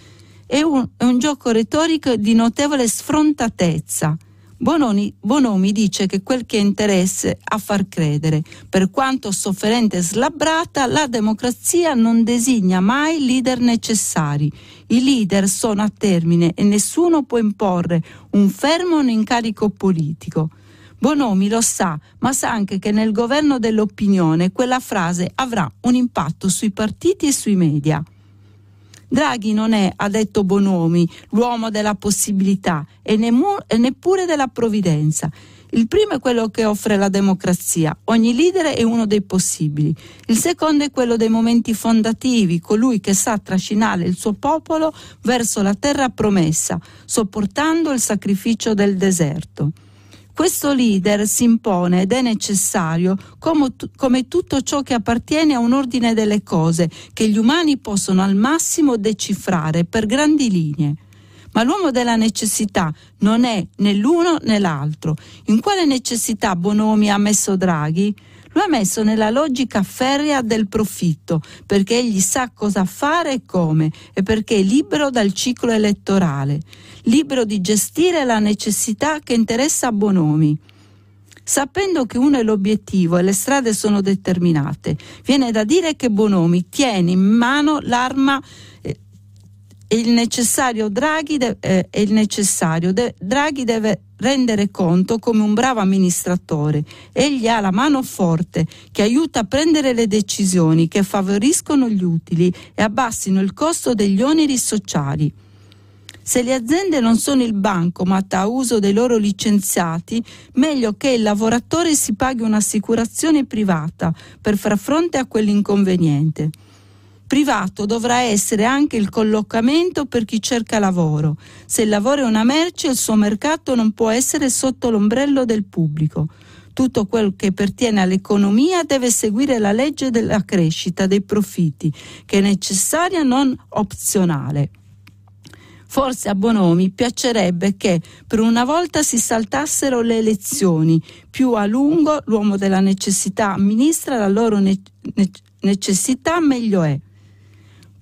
è un, è un gioco retorico di notevole sfrontatezza. Bononi, Bonomi dice che quel che interessa a far credere, per quanto sofferente e slabbrata, la democrazia non designa mai leader necessari. I leader sono a termine e nessuno può imporre un fermo incarico politico. Bonomi lo sa, ma sa anche che nel governo dell'opinione quella frase avrà un impatto sui partiti e sui media. Draghi non è, ha detto Bonomi, l'uomo della possibilità e, nemmur, e neppure della provvidenza. Il primo è quello che offre la democrazia, ogni leader è uno dei possibili. Il secondo è quello dei momenti fondativi, colui che sa trascinare il suo popolo verso la terra promessa, sopportando il sacrificio del deserto. Questo leader si impone ed è necessario come, come, tutto ciò che appartiene a un ordine delle cose che gli umani possono al massimo decifrare per grandi linee. Ma l'uomo della necessità non è né l'uno né l'altro. In quale necessità Bonomi ha messo Draghi? Lo ha messo nella logica ferrea del profitto, perché egli sa cosa fare e come, e perché è libero dal ciclo elettorale libero di gestire la necessità che interessa a Bonomi. Sapendo che uno è l'obiettivo e le strade sono determinate, viene da dire che Bonomi tiene in mano l'arma eh, e il necessario Draghi, de- eh, il necessario. De- Draghi deve rendere conto come un bravo amministratore. Egli ha la mano forte che aiuta a prendere le decisioni che favoriscono gli utili e abbassino il costo degli oneri sociali. Se le aziende non sono il bancomat a uso dei loro licenziati, meglio che il lavoratore si paghi un'assicurazione privata per far fronte a quell'inconveniente. Privato dovrà essere anche il collocamento per chi cerca lavoro. Se il lavoro è una merce, il suo mercato non può essere sotto l'ombrello del pubblico. Tutto quel che pertiene all'economia deve seguire la legge della crescita dei profitti, che è necessaria non opzionale. Forse a Bonomi piacerebbe che per una volta si saltassero le elezioni. Più a lungo l'uomo della necessità amministra la loro ne- necessità, meglio è.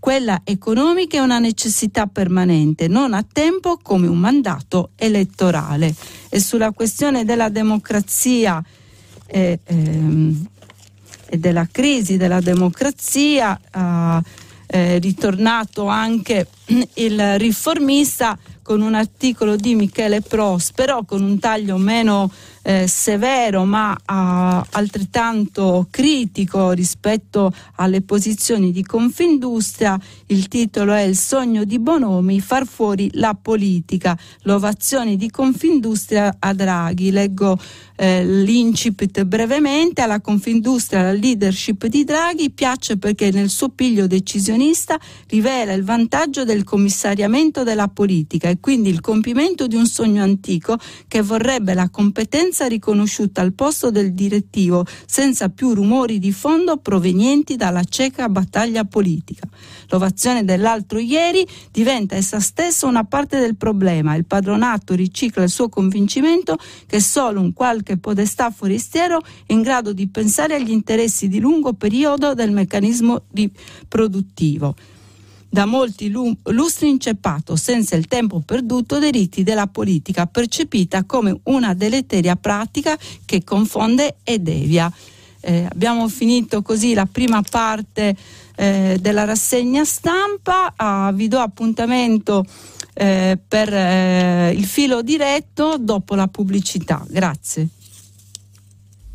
Quella economica è una necessità permanente, non a tempo come un mandato elettorale. E sulla questione della democrazia e, ehm, e della crisi della democrazia, eh, eh, ritornato anche il riformista con un articolo di Michele Prospero con un taglio meno eh, severo ma uh, altrettanto critico rispetto alle posizioni di Confindustria. Il titolo è Il sogno di Bonomi, far fuori la politica, l'ovazione di Confindustria a Draghi. Leggo eh, l'incipit brevemente. Alla Confindustria la leadership di Draghi piace perché nel suo piglio decisionista rivela il vantaggio del commissariamento della politica e quindi il compimento di un sogno antico che vorrebbe la competenza competenza riconosciuta al posto del direttivo senza più rumori di fondo provenienti dalla cieca battaglia politica. L'ovazione dell'altro ieri diventa essa stessa una parte del problema. Il padronato ricicla il suo convincimento che solo un qualche podestà forestiero è in grado di pensare agli interessi di lungo periodo del meccanismo produttivo da molti lustri inceppato senza il tempo perduto dei riti della politica percepita come una deleteria pratica che confonde e devia. Eh, abbiamo finito così la prima parte eh, della rassegna stampa, ah, vi do appuntamento eh, per eh, il filo diretto dopo la pubblicità. Grazie.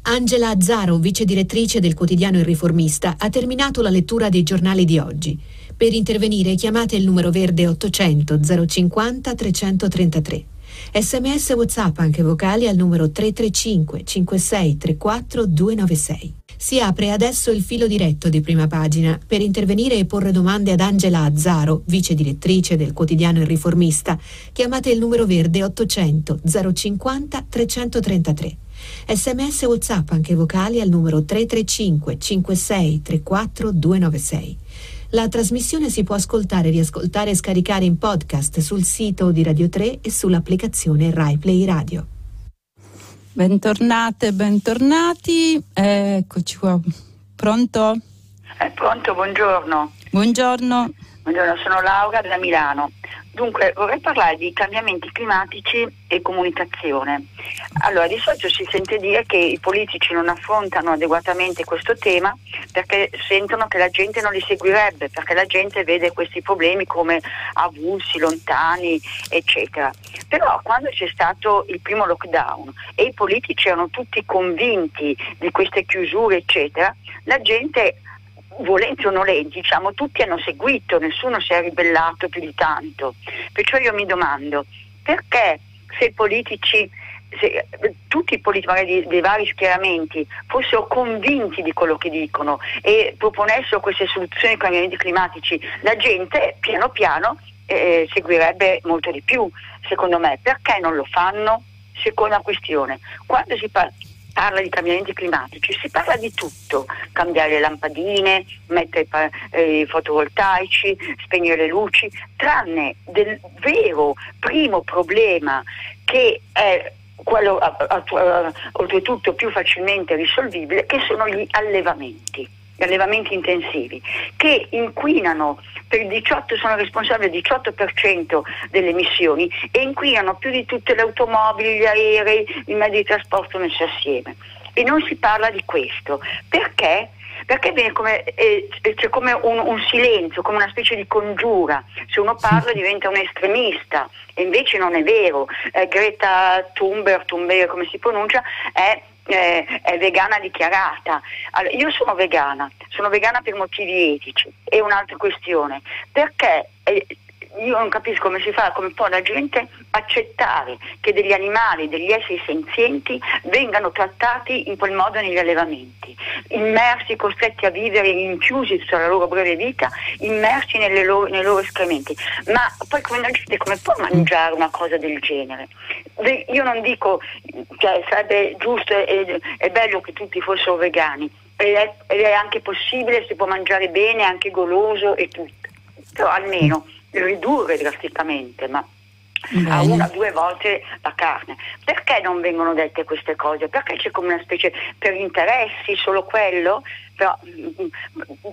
Angela Azzaro, vice direttrice del quotidiano Il Riformista, ha terminato la lettura dei giornali di oggi. Per intervenire chiamate il numero verde 800 050 333. Sms WhatsApp anche vocali al numero 335 5634 296. Si apre adesso il filo diretto di prima pagina per intervenire e porre domande ad Angela Azzaro, vice direttrice del quotidiano Il Riformista. Chiamate il numero verde 800 050 333. Sms WhatsApp anche vocali al numero 335 56 34 296. La trasmissione si può ascoltare, riascoltare e scaricare in podcast sul sito di Radio 3 e sull'applicazione RaiPlay Radio. Bentornate, bentornati. Eccoci qua. Pronto? Eh, pronto, buongiorno. Buongiorno. Buongiorno, sono Laura da Milano. Dunque, vorrei parlare di cambiamenti climatici e comunicazione. Allora, di solito si sente dire che i politici non affrontano adeguatamente questo tema perché sentono che la gente non li seguirebbe, perché la gente vede questi problemi come avulsi, lontani, eccetera. Però quando c'è stato il primo lockdown e i politici erano tutti convinti di queste chiusure, eccetera, la gente volenti o nolenti, diciamo, tutti hanno seguito, nessuno si è ribellato più di tanto. Perciò io mi domando perché se i politici, se tutti i politici magari dei vari schieramenti fossero convinti di quello che dicono e proponessero queste soluzioni ai cambiamenti climatici, la gente piano piano eh, seguirebbe molto di più, secondo me. Perché non lo fanno? Seconda questione, quando si parla parla di cambiamenti climatici, si parla di tutto, cambiare le lampadine, mettere i fotovoltaici, spegnere le luci, tranne del vero primo problema che è quello oltretutto più facilmente risolvibile, che sono gli allevamenti gli allevamenti intensivi, che inquinano per il 18, sono responsabili del 18% delle emissioni e inquinano più di tutte le automobili, gli aerei, i mezzi di trasporto messi assieme. E non si parla di questo. Perché? Perché come, eh, c'è come un, un, silenzio, come una specie di congiura. Se uno parla diventa un estremista e invece non è vero. Eh, Greta Thunberg, Thunberg come si pronuncia, è eh, è vegana dichiarata. Allora, io sono vegana, sono vegana per motivi etici. E un'altra questione, perché eh, io non capisco come si fa, come può la gente accettare che degli animali, degli esseri senzienti vengano trattati in quel modo negli allevamenti, immersi, costretti a vivere rinchiusi tutta la loro breve vita, immersi loro, nei loro escrementi. Ma poi come la gente come può mangiare una cosa del genere? Io non dico cioè, sarebbe giusto e, e bello che tutti fossero vegani, ed è, ed è anche possibile, si può mangiare bene, anche goloso e tutto, però almeno ridurre drasticamente, ma Bene. a una o due volte la carne. Perché non vengono dette queste cose? Perché c'è come una specie per interessi, solo quello? Però mh, mm,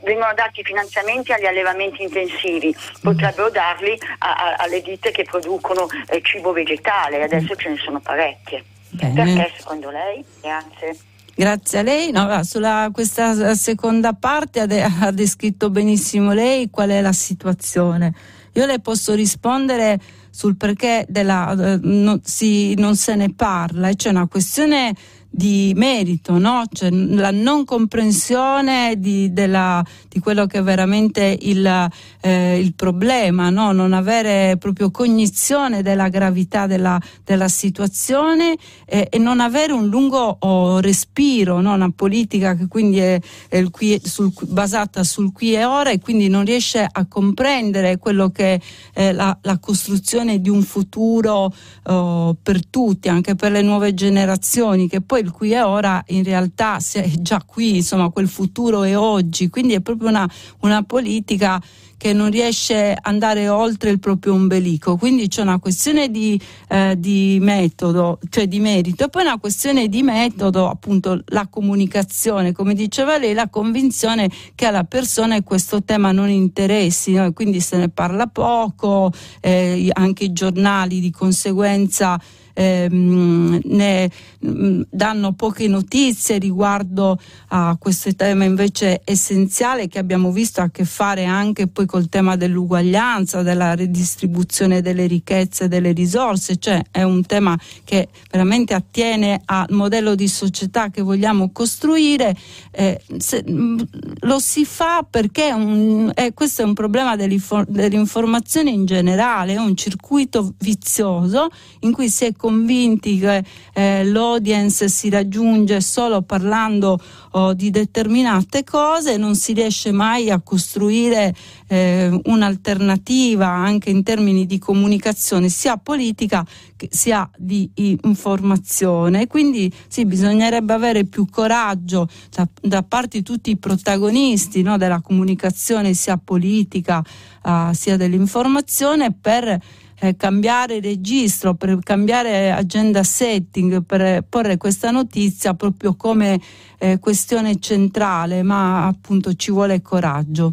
vengono dati finanziamenti agli allevamenti intensivi, potrebbero darli a, a, alle ditte che producono eh, cibo vegetale, adesso ce ne sono parecchie. Bene. Perché secondo lei? Grazie. Grazie a lei. No, sulla questa seconda parte ha, ha descritto benissimo lei qual è la situazione. Io le posso rispondere sul perché della, eh, no, si, non se ne parla, c'è una questione di merito, no? cioè, la non comprensione di, della, di, quello che è veramente il, eh, il problema, no? non avere proprio cognizione della gravità della, della situazione eh, e non avere un lungo oh, respiro, no? una politica che quindi è, è qui, sul, basata sul qui e ora e quindi non riesce a comprendere quello che è la, la costruzione di un futuro oh, per tutti, anche per le nuove generazioni, che poi il qui e ora in realtà è già qui, insomma quel futuro è oggi, quindi è proprio una, una politica che non riesce ad andare oltre il proprio ombelico. Quindi c'è una questione di, eh, di, metodo, cioè di merito, e poi una questione di metodo, appunto la comunicazione, come diceva lei, la convinzione che alla persona questo tema non interessi, no? quindi se ne parla poco, eh, anche i giornali di conseguenza ehm, ne mm, danno poche notizie riguardo a questo tema invece essenziale che abbiamo visto a che fare anche poi col tema dell'uguaglianza, della redistribuzione delle ricchezze e delle risorse, cioè è un tema che veramente attiene al modello di società che vogliamo costruire. Eh, se, mm, lo si fa perché un, eh, questo è un problema dell'informazione in generale, è un circuito vizioso in cui si è convinti che eh, l'audience si raggiunge solo parlando oh, di determinate cose, non si riesce mai a costruire eh, un'alternativa anche in termini di comunicazione sia politica sia di informazione. Quindi sì, bisognerebbe avere più coraggio da, da parte di tutti i protagonisti no, della comunicazione sia politica uh, sia dell'informazione per eh, cambiare registro, per cambiare agenda setting, per porre questa notizia proprio come eh, questione centrale, ma appunto ci vuole coraggio.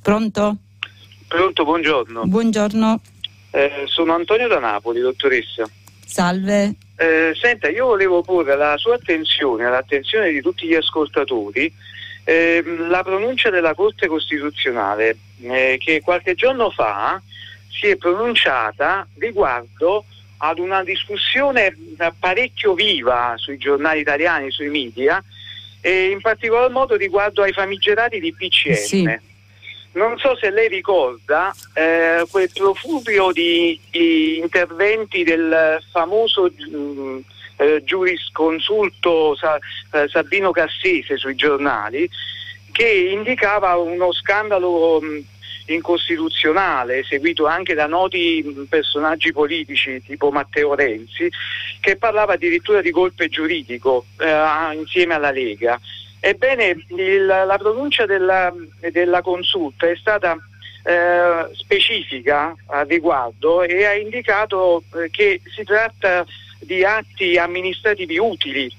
Pronto? Pronto, buongiorno. Buongiorno. Eh, sono Antonio da Napoli, dottoressa. Salve. Eh, senta, io volevo porre la sua attenzione, l'attenzione di tutti gli ascoltatori, eh, la pronuncia della Corte Costituzionale eh, che qualche giorno fa si è pronunciata riguardo ad una discussione parecchio viva sui giornali italiani, sui media, e in particolar modo riguardo ai famigerati di PCM. Sì. Non so se lei ricorda eh, quel profubio di, di, interventi del famoso mh, mm, eh, giurisconsulto Sa, eh, Sabino Cassese sui giornali che indicava uno scandalo mh, mm, incostituzionale, seguito anche da noti personaggi politici tipo Matteo Renzi, che parlava addirittura di golpe giuridico eh, insieme alla Lega. Ebbene, il, la pronuncia della, della, consulta è stata eh, specifica a riguardo e ha indicato eh, che si tratta di atti amministrativi utili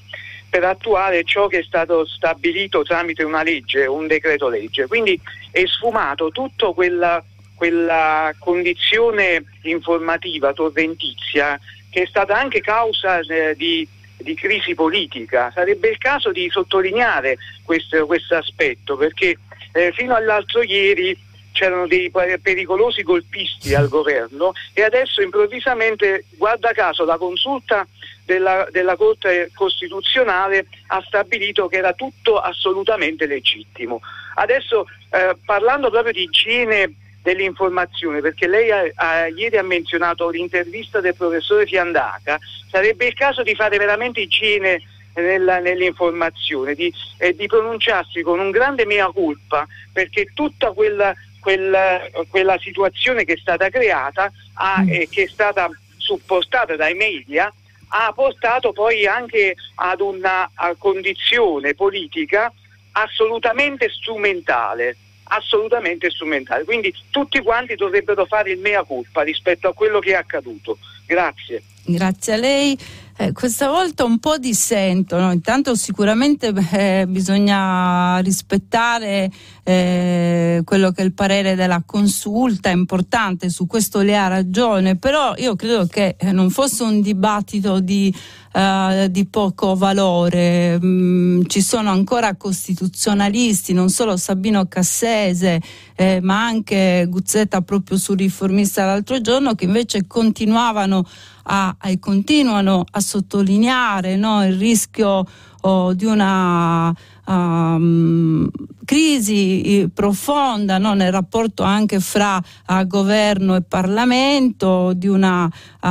per attuare ciò che è stato stabilito tramite una legge, un decreto legge. Quindi è sfumato tutta quella, quella condizione informativa torrentizia che è stata anche causa eh, di, di, crisi politica. Sarebbe il caso di sottolineare questo, questo aspetto perché eh, fino all'altro ieri c'erano dei pericolosi golpisti al governo e adesso improvvisamente, guarda caso, la consulta della, della, Corte Costituzionale ha stabilito che era tutto assolutamente legittimo. Adesso eh, parlando proprio di igiene dell'informazione, perché lei ha, ha, ieri ha menzionato l'intervista del professore Fiandaca, sarebbe il caso di fare veramente igiene nella, nell'informazione, di, eh, di, pronunciarsi con un grande mea culpa, perché tutta quella quella, quella situazione che è stata creata ha, mm. eh, che è stata suppostata dai media ha portato poi anche ad una condizione politica assolutamente strumentale assolutamente strumentale. Quindi tutti quanti dovrebbero fare il mea culpa rispetto a quello che è accaduto. Grazie. Grazie a lei. Eh, questa volta un po' dissento, no? intanto sicuramente eh, bisogna rispettare eh, quello che è il parere della consulta, è importante, su questo le ha ragione, però io credo che eh, non fosse un dibattito di, uh, di poco valore, mm, ci sono ancora costituzionalisti, non solo Sabino Cassese, eh, ma anche Guzzetta proprio sul riformista l'altro giorno, che invece continuavano a, e continuano a sottolineare no, il rischio oh, di una um, crisi profonda no, nel rapporto anche fra uh, governo e Parlamento, di una uh,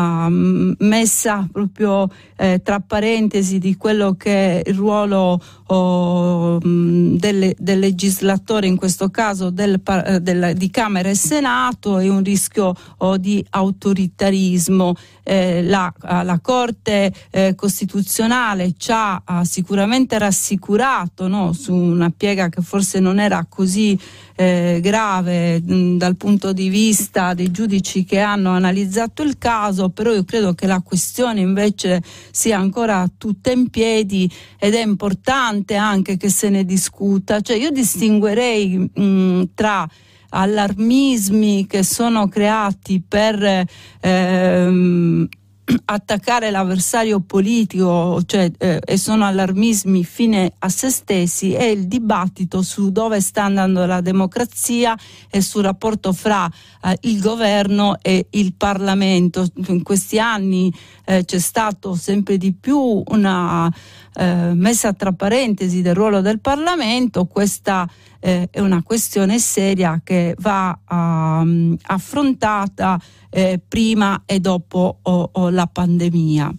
messa proprio eh, tra parentesi di quello che è il ruolo oh, del, del, legislatore, in questo caso del, del, di Camera e Senato, e un rischio oh, di autoritarismo. Eh, la, la, Corte eh, Costituzionale ci ha sicuramente rassicurato no, su una piega che forse non era così eh, grave mh, dal punto di vista dei giudici che hanno analizzato il caso, però io credo che la questione invece sia ancora tutta in piedi ed è importante anche che se ne discuta. Cioè io distinguerei mh, tra allarmismi che sono creati per ehm, attaccare l'avversario politico cioè, eh, e sono allarmismi fine a se stessi è il dibattito su dove sta andando la democrazia e sul rapporto fra eh, il governo e il Parlamento. In questi anni eh, c'è stato sempre di più una eh, messa tra parentesi del ruolo del Parlamento, questa eh, è una questione seria che va um, affrontata eh, prima e dopo oh, oh, la pandemia.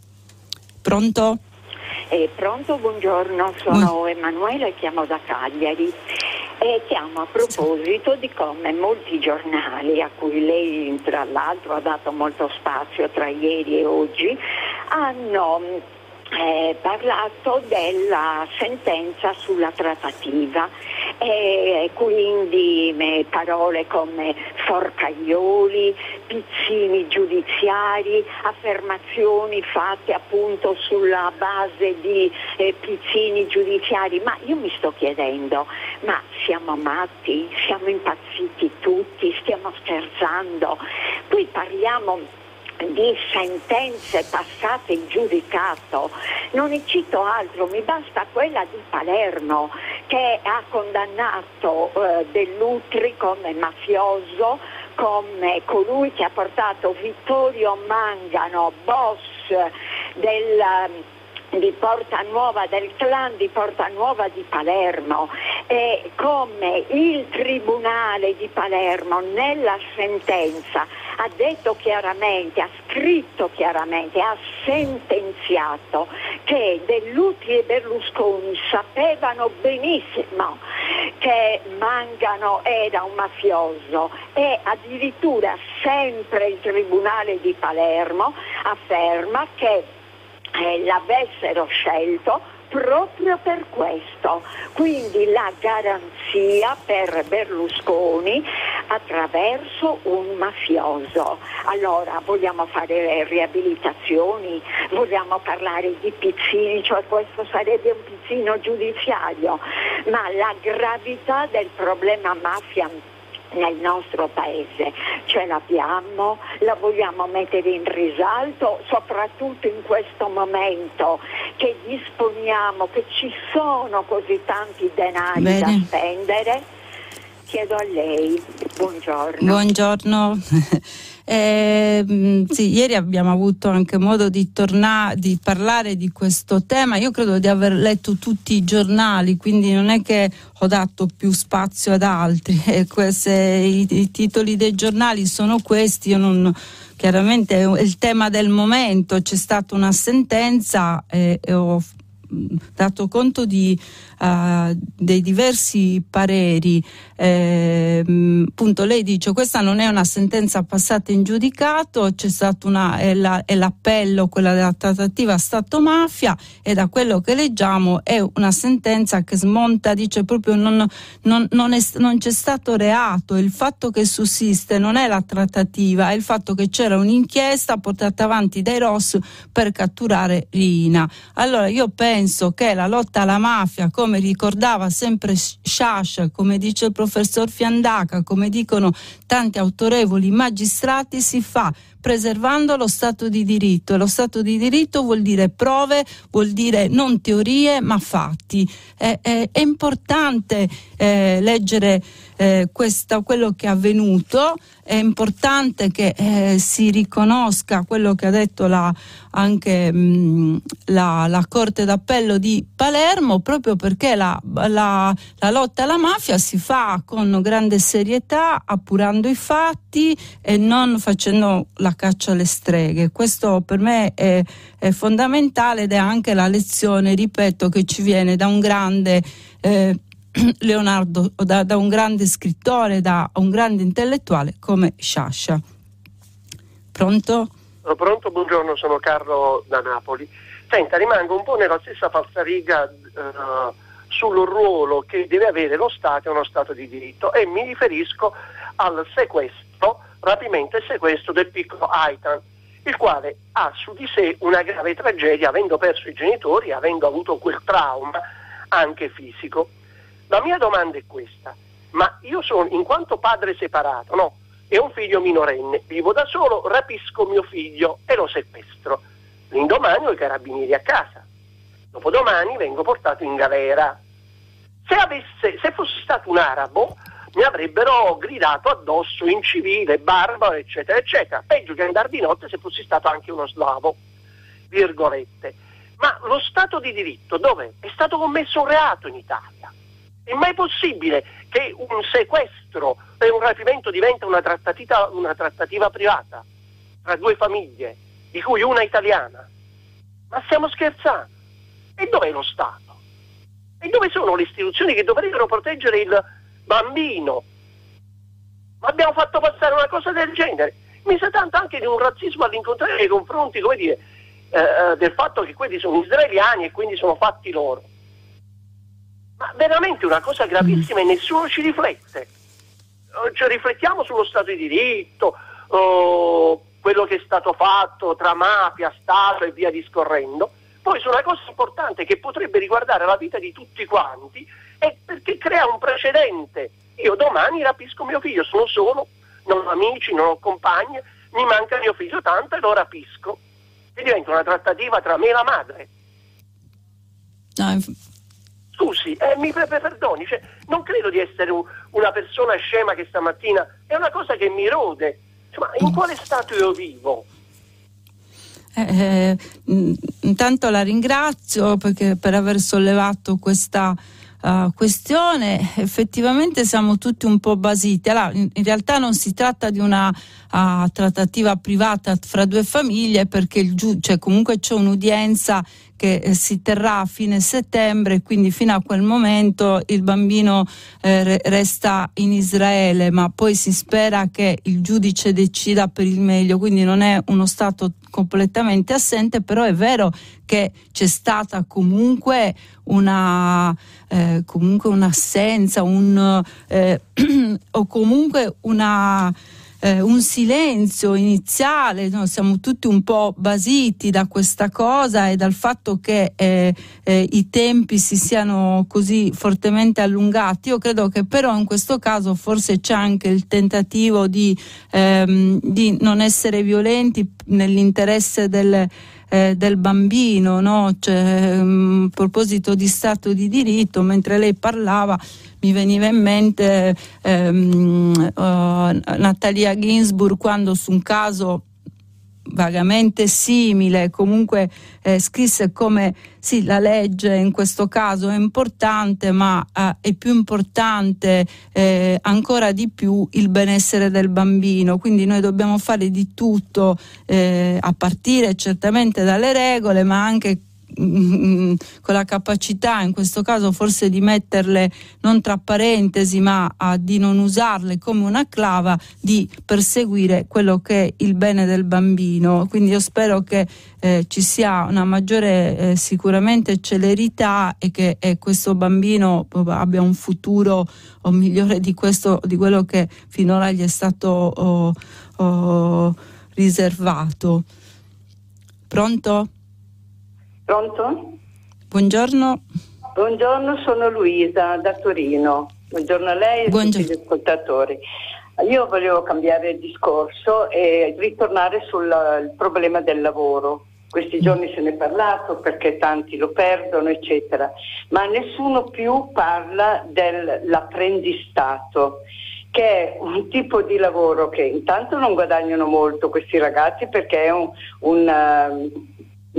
Pronto? Eh, pronto, buongiorno, sono Emanuela e chiamo da Cagliari e chiamo a proposito di come molti giornali a cui lei tra l'altro ha dato molto spazio tra ieri e oggi hanno eh, parlato della sentenza sulla trattativa. E quindi eh, parole come forcaioli, pizzini giudiziari, affermazioni fatte appunto sulla base di eh, pizzini giudiziari, ma io mi sto chiedendo, ma siamo matti, siamo impazziti tutti, stiamo scherzando, qui parliamo di sentenze passate in giudicato, non ne cito altro, mi basta quella di Palermo che ha condannato eh, Dell'Utri come mafioso, come colui che ha portato Vittorio Mangano, boss del di Porta Nuova, del clan di Porta Nuova di Palermo. E come il Tribunale di Palermo nella sentenza ha detto chiaramente, ha scritto chiaramente, ha sentenziato che Dell'Utri e Berlusconi sapevano benissimo che Mangano era un mafioso e addirittura sempre il Tribunale di Palermo afferma che eh, l'avessero scelto proprio per questo. Quindi la garanzia per Berlusconi attraverso un mafioso. Allora vogliamo fare riabilitazioni, vogliamo parlare di pizzini, cioè questo sarebbe un pizzino giudiziario, ma la gravità del problema mafia nel nostro paese. Ce l'abbiamo, la vogliamo mettere in risalto, soprattutto in questo momento che disponiamo, che ci sono così tanti denari Bene. da spendere. Chiedo a lei, buongiorno. Buongiorno. Eh, sì, ieri abbiamo avuto anche modo di, tornare, di parlare di questo tema. Io credo di aver letto tutti i giornali, quindi non è che ho dato più spazio ad altri. Se i, i titoli dei giornali sono questi, io non chiaramente è il tema del momento, c'è stata una sentenza e, e ho dato conto di, uh, dei diversi pareri, eh, appunto lei dice questa non è una sentenza passata in giudicato, c'è stato una, è, la, è l'appello, quella della trattativa Stato-mafia e da quello che leggiamo è una sentenza che smonta, dice proprio non, non, non, è, non c'è stato reato, il fatto che sussiste non è la trattativa, è il fatto che c'era un'inchiesta portata avanti dai Ross per catturare Rina. Allora io penso che la lotta alla mafia, come ricordava sempre Sciascia, come dice il professor Fiandaca, come dicono tanti autorevoli magistrati, si fa preservando lo Stato di diritto e lo Stato di diritto vuol dire prove, vuol dire non teorie ma fatti. È, è, è importante eh, leggere eh, questo, quello che è avvenuto, è importante che eh, si riconosca quello che ha detto la, anche mh, la, la, Corte d'Appello di Palermo, proprio perché la, la, la, lotta alla mafia si fa con grande serietà, appurando i fatti e non facendo la caccia alle streghe. Questo per me è, è fondamentale ed è anche la lezione, ripeto, che ci viene da un grande eh, Leonardo, da, da, un grande scrittore, da un grande intellettuale come Sciascia. Pronto? Pronto, buongiorno, sono Carlo da Napoli. Senta, rimango un po' nella stessa falsariga uh, sul ruolo che deve avere lo Stato e uno Stato di diritto e mi riferisco al sequestro, rapimento e sequestro del piccolo Aitan, il quale ha su di sé una grave tragedia avendo perso i genitori, avendo avuto quel trauma anche fisico. La mia domanda è questa, ma io sono, in quanto padre separato, no? E un figlio minorenne, vivo da solo, rapisco mio figlio e lo sequestro. domani ho i carabinieri a casa, dopodomani vengo portato in galera. Se, avesse, se fosse stato un arabo mi avrebbero gridato addosso in civile, barbaro, eccetera, eccetera. Peggio che andare di notte se fossi stato anche uno slavo, virgolette. Ma lo Stato di diritto dove? È stato commesso un reato in Italia. È mai possibile che un sequestro e un rapimento diventa una trattativa, una trattativa privata tra due famiglie, di cui una italiana? Ma stiamo scherzando? E dov'è lo Stato? E dove sono le istituzioni che dovrebbero proteggere il bambino? Ma abbiamo fatto passare una cosa del genere. Mi sa tanto anche di un razzismo all'incontrario nei confronti, come dire, eh, eh, del fatto che quelli sono israeliani e quindi sono fatti loro. Ma veramente una cosa gravissima e nessuno ci riflette. Cioè, riflettiamo sullo Stato di diritto, oh, quello che è stato fatto tra mafia, Stato e via discorrendo. Poi su una cosa importante che potrebbe riguardare la vita di tutti quanti è perché crea un precedente. Io domani rapisco mio figlio, sono solo, non ho amici, non ho compagni, mi manca mio figlio tanto e lo rapisco e diventa una trattativa tra me e la madre. No, Scusi, eh, mi perdoni, cioè, non credo di essere un, una persona scema che stamattina è una cosa che mi rode. Cioè, ma in quale stato io vivo? Eh, eh, intanto la ringrazio per aver sollevato questa uh, questione. Effettivamente siamo tutti un po' basiti. Allora, in, in realtà non si tratta di una uh, trattativa privata fra due famiglie perché giu- cioè comunque c'è un'udienza che eh, si terrà a fine settembre, quindi fino a quel momento il bambino eh, resta in Israele, ma poi si spera che il giudice decida per il meglio, quindi non è uno stato completamente assente, però è vero che c'è stata comunque una eh, comunque un'assenza, un, eh, o comunque una eh, un silenzio iniziale, no? siamo tutti un po' basiti da questa cosa e dal fatto che eh, eh, i tempi si siano così fortemente allungati. Io credo che però in questo caso forse c'è anche il tentativo di, ehm, di non essere violenti nell'interesse del eh, del bambino, no? cioè, um, a proposito di Stato di diritto, mentre lei parlava mi veniva in mente ehm, uh, Natalia Ginsburg quando su un caso vagamente simile, comunque eh, scrisse come sì, la legge in questo caso è importante, ma eh, è più importante eh, ancora di più il benessere del bambino. Quindi noi dobbiamo fare di tutto, eh, a partire certamente dalle regole, ma anche con la capacità in questo caso forse di metterle non tra parentesi ma a, di non usarle come una clava di perseguire quello che è il bene del bambino quindi io spero che eh, ci sia una maggiore eh, sicuramente celerità e che eh, questo bambino abbia un futuro o migliore di questo di quello che finora gli è stato oh, oh, riservato pronto? Pronto? Buongiorno. Buongiorno, sono Luisa da Torino. Buongiorno a lei e a tutti gli ascoltatori. Io volevo cambiare il discorso e ritornare sul problema del lavoro. Questi giorni se ne è parlato perché tanti lo perdono, eccetera, ma nessuno più parla dell'apprendistato che è un tipo di lavoro che intanto non guadagnano molto questi ragazzi perché è un, un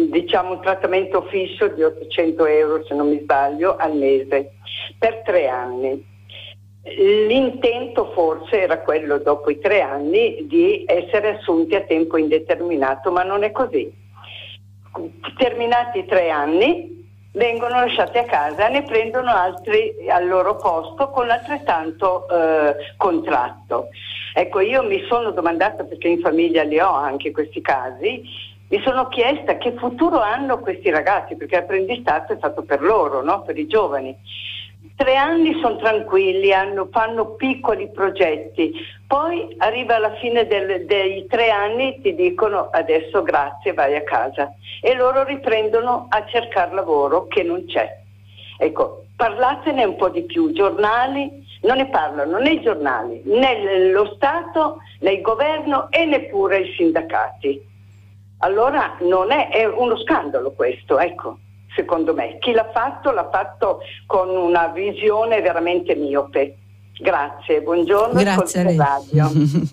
diciamo un trattamento fisso di 800 euro se non mi sbaglio al mese per tre anni. L'intento forse era quello dopo i tre anni di essere assunti a tempo indeterminato, ma non è così. Terminati i tre anni vengono lasciati a casa e ne prendono altri al loro posto con altrettanto eh, contratto. Ecco, io mi sono domandata, perché in famiglia li ho anche questi casi, mi sono chiesta che futuro hanno questi ragazzi, perché l'apprendistato è fatto per loro, no? per i giovani. Tre anni sono tranquilli, hanno, fanno piccoli progetti, poi arriva alla fine del, dei tre anni e ti dicono adesso grazie, vai a casa e loro riprendono a cercare lavoro che non c'è. Ecco, parlatene un po' di più, giornali, non ne parlano né i giornali, né lo Stato, né il governo e neppure i sindacati. Allora non è, è uno scandalo questo, ecco, secondo me. Chi l'ha fatto l'ha fatto con una visione veramente miope. Grazie, buongiorno. Grazie a lei.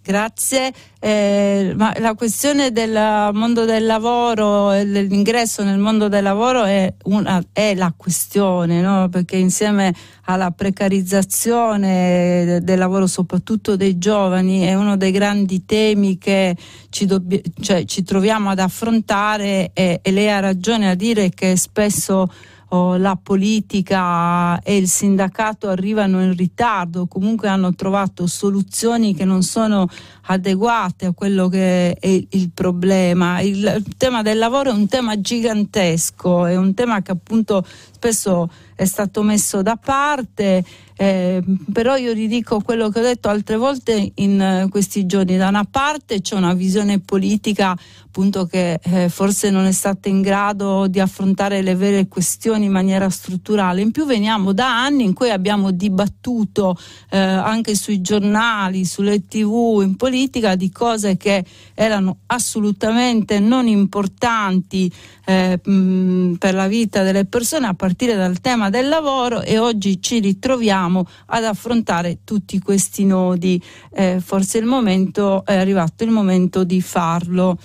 Grazie. Eh, ma la questione del mondo del lavoro e dell'ingresso nel mondo del lavoro è, una, è la questione, no? perché insieme alla precarizzazione del lavoro, soprattutto dei giovani, è uno dei grandi temi che ci, dobbi- cioè, ci troviamo ad affrontare e, e lei ha ragione a dire che spesso oh, la politica e il sindacato arrivano in ritardo, comunque hanno trovato soluzioni che non sono adeguate a quello che è il problema. Il, il tema del lavoro è un tema gigantesco, è un tema che appunto spesso è stato messo da parte, eh, però io ridico quello che ho detto altre volte in questi giorni. Da una parte c'è una visione politica appunto che eh, forse non è stata in grado di affrontare le vere questioni in maniera strutturale. In più veniamo da anni in cui abbiamo dibattuto eh, anche sui giornali, sulle tv, in politica di cose che erano assolutamente non importanti eh, mh, per la vita delle persone a partire dal tema del lavoro e oggi ci ritroviamo ad affrontare tutti questi nodi. Eh, forse il momento, è arrivato il momento di farlo.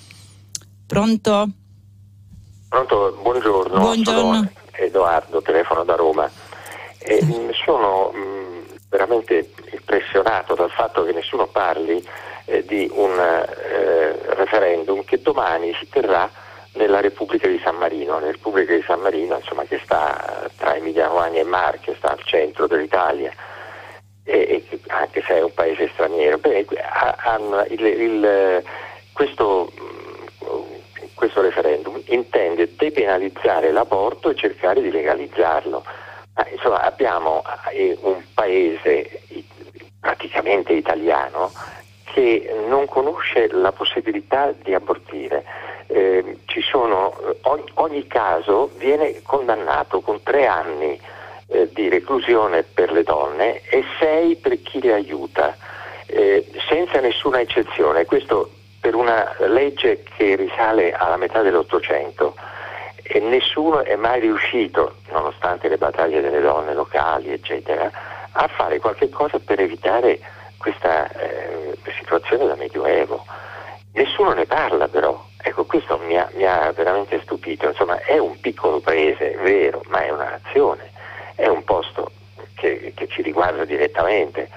Pronto? Pronto, buongiorno. Buongiorno. Sono Edoardo, telefono da Roma. E sono mh, veramente impressionato dal fatto che nessuno parli eh, di un eh, referendum che domani si terrà nella Repubblica di San Marino, la Repubblica di San Marino insomma, che sta tra Emilia Romagna e Marche, sta al centro dell'Italia, e, e anche se è un paese straniero. Beh, ha, il, il, questo questo referendum intende depenalizzare l'aborto e cercare di legalizzarlo. Ma, insomma, abbiamo eh, un paese praticamente italiano che non conosce la possibilità di abortire. Eh, sono, ogni, ogni, caso viene condannato con tre anni eh, di reclusione per le donne e sei per chi le aiuta, eh, senza nessuna eccezione. Questo per una legge che risale alla metà dell'Ottocento e nessuno è mai riuscito, nonostante le battaglie delle donne locali, eccetera, a fare qualche cosa per evitare questa eh, situazione da medioevo. Nessuno ne parla però. Ecco, questo mi ha, mi ha veramente stupito. Insomma, è un piccolo paese, vero, ma è una nazione, è un posto che, che ci riguarda direttamente.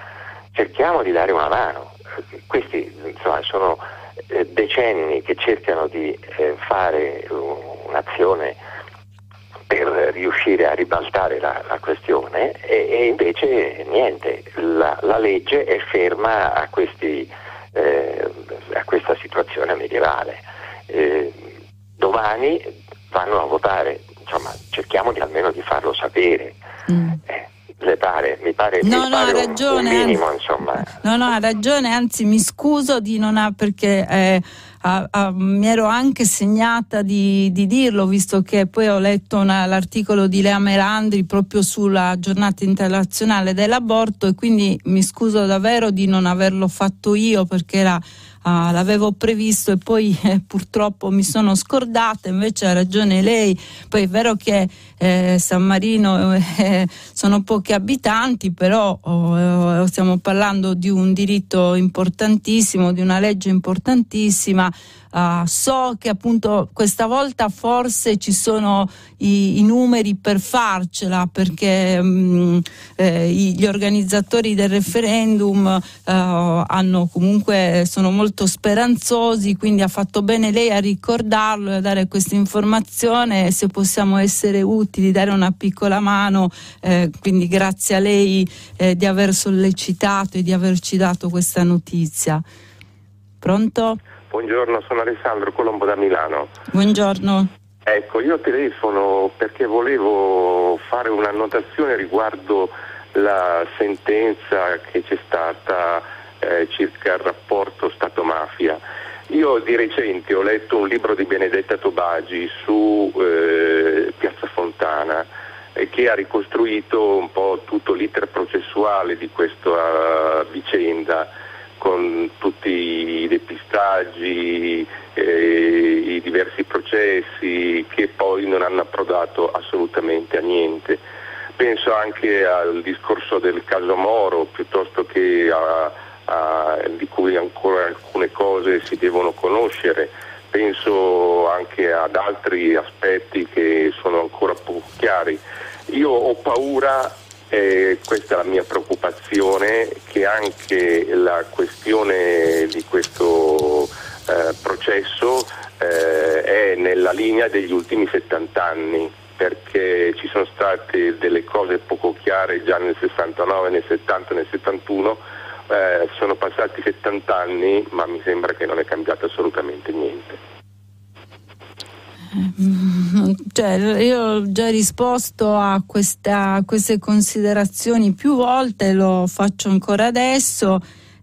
Cerchiamo di dare una mano. Questi insomma, sono eh, decenni che cercano di eh, fare un'azione per riuscire a ribaltare la, la questione e, e, invece niente, la, la, legge è ferma a, questi, eh, a questa situazione medievale. Eh, domani vanno a votare, insomma cerchiamo di, almeno di farlo sapere. Mm. Eh, le pare, mi pare, no, mi no, pare ha ragione, un, un minimo, anzi, insomma. No, no, ha ragione, anzi mi scuso di non ha perché eh, a, a, mi ero anche segnata di, di, dirlo, visto che poi ho letto una, l'articolo di Lea Merandri proprio sulla giornata internazionale dell'aborto e quindi mi scuso davvero di non averlo fatto io perché era ah, l'avevo previsto e poi eh, purtroppo mi sono scordata, invece ha ragione lei, poi è vero che eh, San Marino eh, sono pochi abitanti, però oh, stiamo parlando di un diritto importantissimo, di una legge importantissima Uh, so che appunto questa volta forse ci sono i, i numeri per farcela perché um, eh, gli organizzatori del referendum uh, hanno comunque sono molto speranzosi quindi ha fatto bene lei a ricordarlo e a dare questa informazione se possiamo essere utili dare una piccola mano eh, quindi grazie a lei eh, di aver sollecitato e di averci dato questa notizia pronto? Buongiorno, sono Alessandro Colombo da Milano. Buongiorno. Ecco, io telefono perché volevo fare un'annotazione riguardo la sentenza che c'è stata eh, circa il rapporto Stato-mafia. Io di recente ho letto un libro di Benedetta Tobagi su eh, Piazza Fontana eh, che ha ricostruito un po' tutto l'iter processuale di questa vicenda con tutti i depistaggi, eh, i diversi processi che poi non hanno approdato assolutamente a niente. Penso anche al discorso del caso Moro piuttosto che a, a, di cui ancora alcune cose si devono conoscere. Penso anche ad altri aspetti che sono ancora poco chiari. Io ho paura eh, questa è la mia preoccupazione, che anche la questione di questo eh, processo eh, è nella linea degli ultimi 70 anni, perché ci sono state delle cose poco chiare già nel 69, nel 70, nel 71, eh, sono passati 70 anni ma mi sembra che non è cambiato assolutamente niente. Cioè, io ho già risposto a, questa, a queste considerazioni più volte, lo faccio ancora adesso.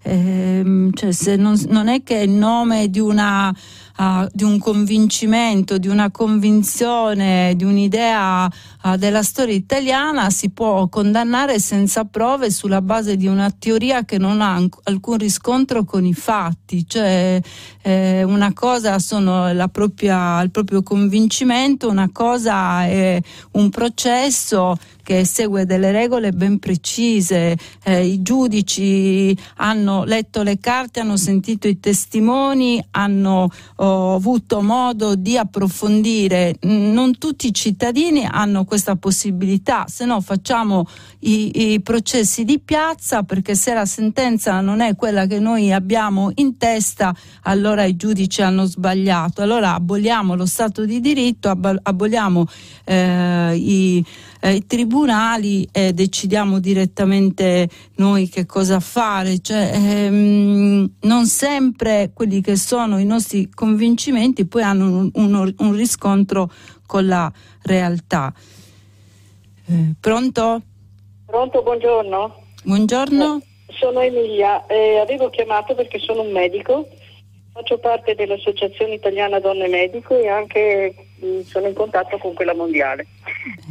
Eh, cioè, non, non, è che in nome di una uh, di un convincimento, di una convinzione, di un'idea uh, della storia italiana si può condannare senza prove sulla base di una teoria che non ha alcun riscontro con i fatti. Cioè, eh, una cosa sono propria, il proprio convincimento, una cosa è un processo che segue delle regole ben precise. Eh, I giudici hanno letto le carte, hanno sentito i testimoni, hanno ho avuto modo di approfondire. Non tutti i cittadini hanno questa possibilità, se no facciamo i, i processi di piazza perché se la sentenza non è quella che noi abbiamo in testa, allora i giudici hanno sbagliato. Allora aboliamo lo Stato di diritto, aboliamo eh, i eh, i tribunali e decidiamo direttamente noi che cosa fare, cioè, ehm, non sempre quelli che sono i nostri convincimenti poi hanno un, un, un riscontro con la realtà. Eh, pronto? Pronto, buongiorno. Buongiorno. Eh, sono Emilia, eh, avevo chiamato perché sono un medico, faccio parte dell'Associazione Italiana Donne Medico e anche sono in contatto con quella mondiale.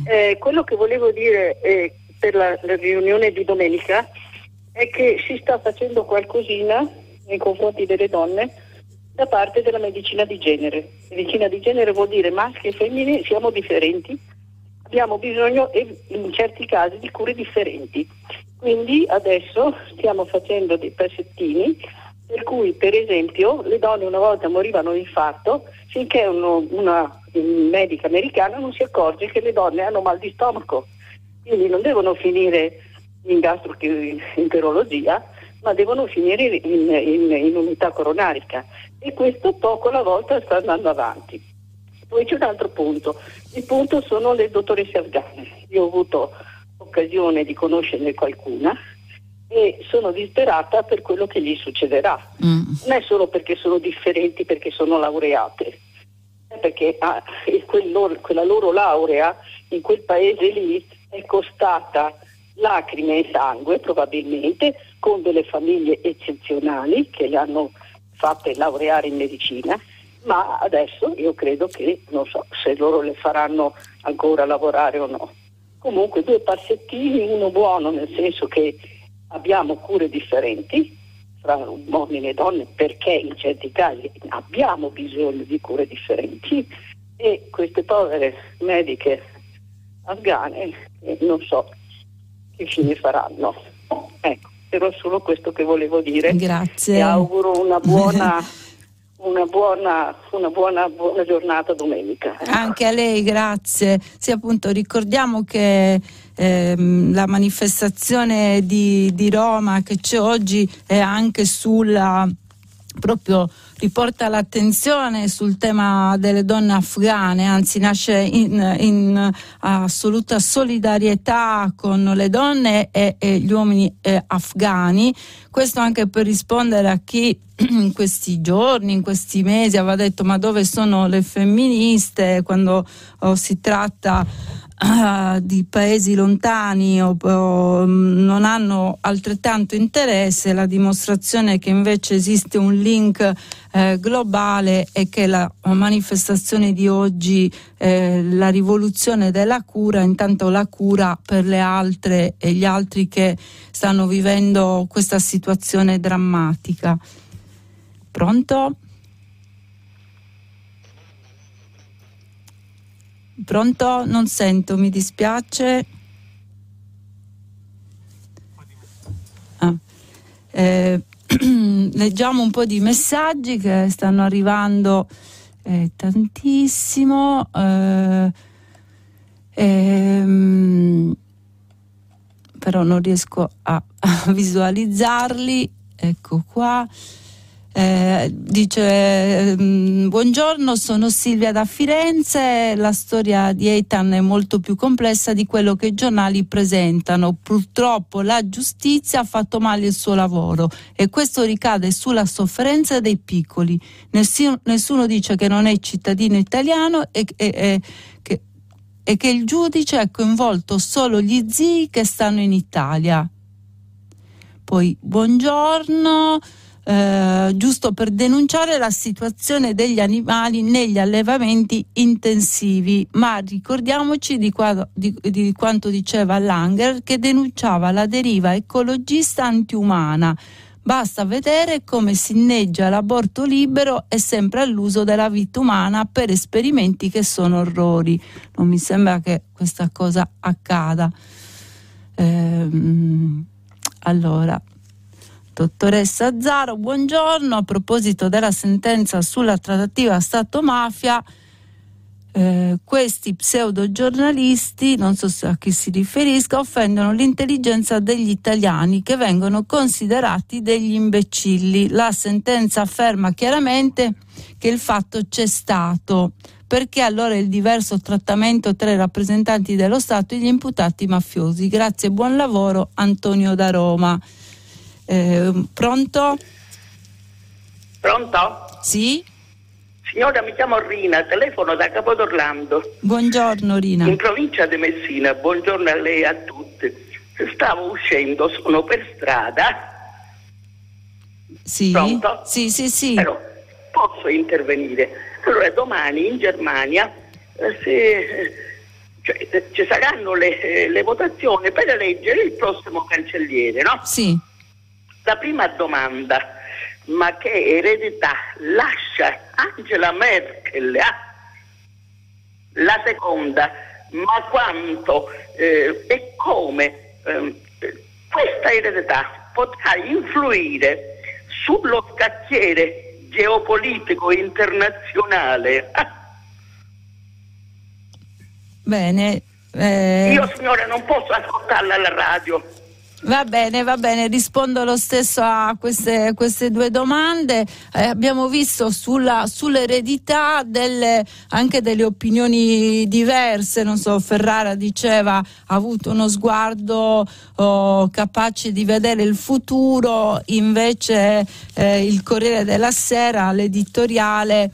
Eh, quello che volevo dire eh, per la, la, riunione di domenica è che si sta facendo qualcosina nei confronti delle donne da parte della medicina di genere. Medicina di genere vuol dire maschi e femmine siamo differenti, abbiamo bisogno in certi casi di cure differenti. Quindi adesso stiamo facendo dei pezzettini per cui per esempio le donne una volta morivano di infarto finché uno, una medica americana non si accorge che le donne hanno mal di stomaco, quindi non devono finire in gastroenterologia, ma devono finire in, in, in unità coronarica e questo poco alla volta sta andando avanti. Poi c'è un altro punto, il punto sono le dottoresse afghane. Io ho avuto occasione di conoscerne qualcuna e sono disperata per quello che gli succederà. Mm. Non è solo perché sono differenti, perché sono laureate, perché ah, quel quella loro laurea in quel paese lì è costata lacrime e sangue probabilmente con delle famiglie eccezionali che le hanno fatte laureare in medicina ma adesso io credo che non so se loro le faranno ancora lavorare o no comunque due passettini uno buono nel senso che abbiamo cure differenti tra uomini e donne perché in certi casi abbiamo bisogno di cure differenti e queste povere mediche afghane eh, non so che fine faranno. Ecco, era solo questo che volevo dire. Grazie. E auguro una buona una buona, una buona, buona giornata domenica. Anche a lei, grazie. Sì, appunto, ricordiamo che ehm, la manifestazione di, di Roma che c'è oggi è anche sulla proprio riporta l'attenzione sul tema delle donne afghane, anzi nasce in, in assoluta solidarietà con le donne e, e gli uomini eh, afghani. Questo anche per rispondere a chi in questi giorni, in questi mesi aveva detto ma dove sono le femministe quando oh, si tratta uh, di paesi lontani o, o, non hanno altrettanto interesse, la dimostrazione che invece esiste un link eh, globale e che la manifestazione di oggi, eh, la rivoluzione della cura, intanto la cura per le altre e gli altri che stanno vivendo questa situazione drammatica. Pronto? Pronto? Non sento, mi dispiace. Ah. Eh, leggiamo un po' di messaggi che stanno arrivando eh, tantissimo. Eh, ehm, però non riesco a, a visualizzarli. Ecco qua. Eh, dice mm, buongiorno sono Silvia da Firenze. La storia di Eitan è molto più complessa di quello che i giornali presentano. Purtroppo la giustizia ha fatto male il suo lavoro e questo ricade sulla sofferenza dei piccoli. Nessuno, nessuno dice che non è cittadino italiano e, e, e, che, e che il giudice ha coinvolto solo gli zii che stanno in Italia. Poi buongiorno eh, giusto per denunciare la situazione degli animali negli allevamenti intensivi, ma ricordiamoci di, qua, di, di quanto diceva Langer che denunciava la deriva ecologista antiumana. Basta vedere come si inneggia l'aborto libero e sempre all'uso della vita umana per esperimenti che sono orrori. Non mi sembra che questa cosa accada. Ehm, allora, Dottoressa Zaro, buongiorno. A proposito della sentenza sulla trattativa Stato-mafia, eh, questi pseudogiornalisti, non so a chi si riferisca, offendono l'intelligenza degli italiani che vengono considerati degli imbecilli. La sentenza afferma chiaramente che il fatto c'è stato. Perché allora il diverso trattamento tra i rappresentanti dello Stato e gli imputati mafiosi? Grazie, buon lavoro, Antonio da Roma. Eh, pronto? Pronto? Sì? Signora, mi chiamo Rina, telefono da Capodorlando. Buongiorno Rina. In provincia di Messina, buongiorno a lei e a tutti. Stavo uscendo, sono per strada. Sì. Pronto? Sì, sì, sì. Però posso intervenire. Allora, domani in Germania eh, se, cioè, eh, ci saranno le, eh, le votazioni per eleggere il prossimo cancelliere, no? Sì. La prima domanda, ma che eredità lascia Angela Merkel? Eh? La seconda, ma quanto eh, e come eh, questa eredità potrà influire sullo scacchiere geopolitico internazionale? Bene. Eh... Io signora non posso ascoltarla alla radio. Va bene, va bene, rispondo lo stesso a queste, queste due domande. Eh, abbiamo visto sulla, sull'eredità delle, anche delle opinioni diverse, non so, Ferrara diceva ha avuto uno sguardo oh, capace di vedere il futuro, invece eh, il Corriere della Sera, l'editoriale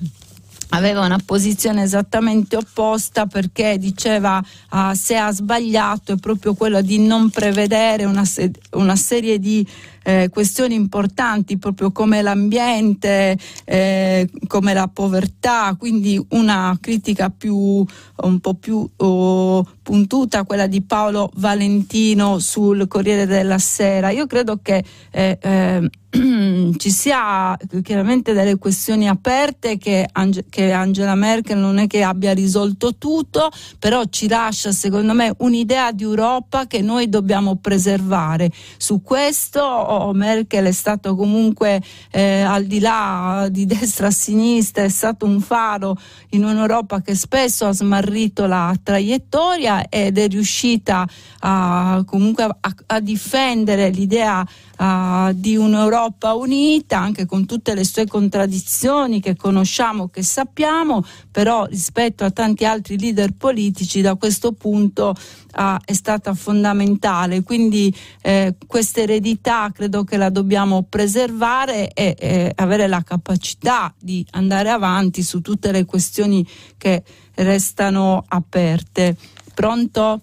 aveva una posizione esattamente opposta perché diceva uh, se ha sbagliato è proprio quello di non prevedere una, se- una serie di eh, questioni importanti proprio come l'ambiente, eh, come la povertà, quindi una critica più, un po' più oh, puntuta, quella di Paolo Valentino sul Corriere della Sera. Io credo che eh, eh ci sia chiaramente delle questioni aperte che, Ange- che, Angela Merkel non è che abbia risolto tutto, però ci lascia secondo me un'idea di Europa che noi dobbiamo preservare. Su questo Merkel è stato comunque eh, al di là di destra a sinistra, è stato un faro in un'Europa che spesso ha smarrito la traiettoria ed è riuscita a, comunque a, a difendere l'idea uh, di un'Europa unita, anche con tutte le sue contraddizioni che conosciamo, che sappiamo, però rispetto a tanti altri leader politici da questo punto uh, è stata fondamentale. Quindi eh, questa eredità credo che la dobbiamo preservare e, e avere la capacità di andare avanti su tutte le questioni che restano aperte. Pronto?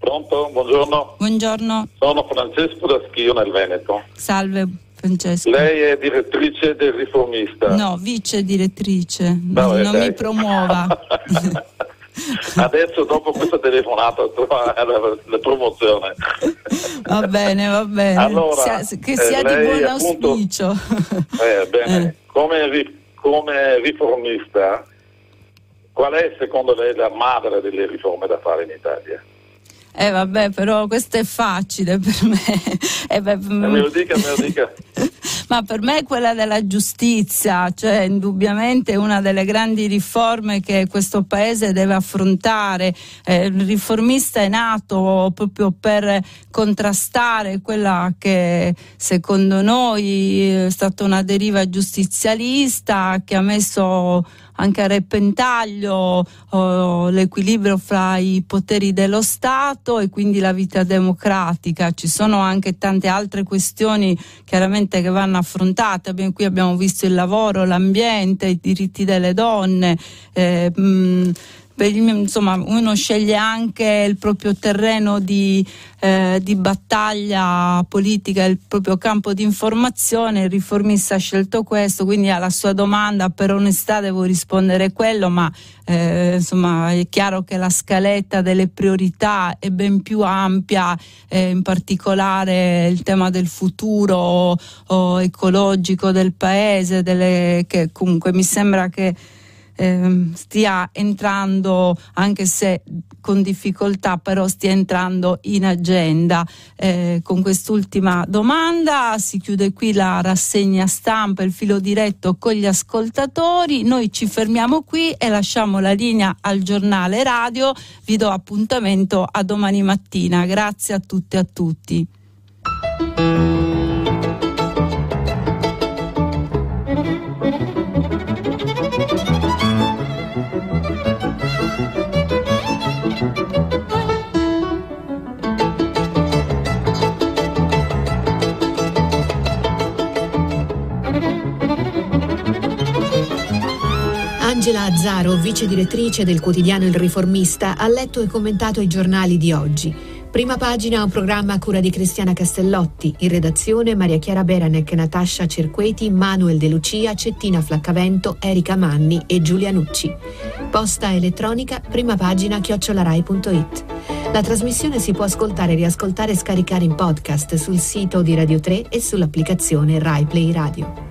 Pronto, buongiorno. Buongiorno. Sono Francesco da Schio nel Veneto. Salve Francesco. Lei è direttrice del riformista? No, vice direttrice. No, non mi promuova. Adesso dopo questa telefonata trova la, promozione. Va bene, va bene. Allora, sia, che sia eh, di buon appunto, auspicio. Eh, bene. Eh. Come, come riformista, qual è secondo lei la madre delle riforme da fare in Italia? Eh vabbè, però questo è facile per me. Eh, beh, eh, me lo dica, me lo dica. Ma per me è quella della giustizia, cioè indubbiamente una delle grandi riforme che questo Paese deve affrontare. Eh, il riformista è nato proprio per contrastare quella che secondo noi è stata una deriva giustizialista che ha messo anche a repentaglio oh, l'equilibrio fra i poteri dello Stato e quindi la vita democratica. Ci sono anche tante altre questioni chiaramente che vanno affrontate. Abbiamo, qui abbiamo visto il lavoro, l'ambiente, i diritti delle donne. Eh, mh, insomma, uno sceglie anche il proprio terreno di, eh, di, battaglia politica, il proprio campo di informazione, il riformista ha scelto questo, quindi alla sua domanda per onestà devo rispondere quello, ma eh, insomma è chiaro che la scaletta delle priorità è ben più ampia, eh, in particolare il tema del futuro o, ecologico del paese, delle, che comunque mi sembra che eh, stia entrando, anche se con difficoltà, però stia entrando in agenda. Eh, con quest'ultima domanda si chiude qui la rassegna stampa, il filo diretto con gli ascoltatori. Noi ci fermiamo qui e lasciamo la linea al giornale radio. Vi do appuntamento a domani mattina. Grazie a tutte e a tutti. Angela Azzaro, vice direttrice del quotidiano Il Riformista, ha letto e commentato i giornali di oggi. Prima pagina un programma a cura di Cristiana Castellotti, in redazione Maria Chiara Beranec, Natascia Cerqueti, Manuel De Lucia, Cettina Flaccavento, Erika Manni e Giulia Nucci. Posta elettronica, prima pagina chiocciolarai.it. La trasmissione si può ascoltare, riascoltare e scaricare in podcast sul sito di Radio 3 e sull'applicazione Rai Play Radio.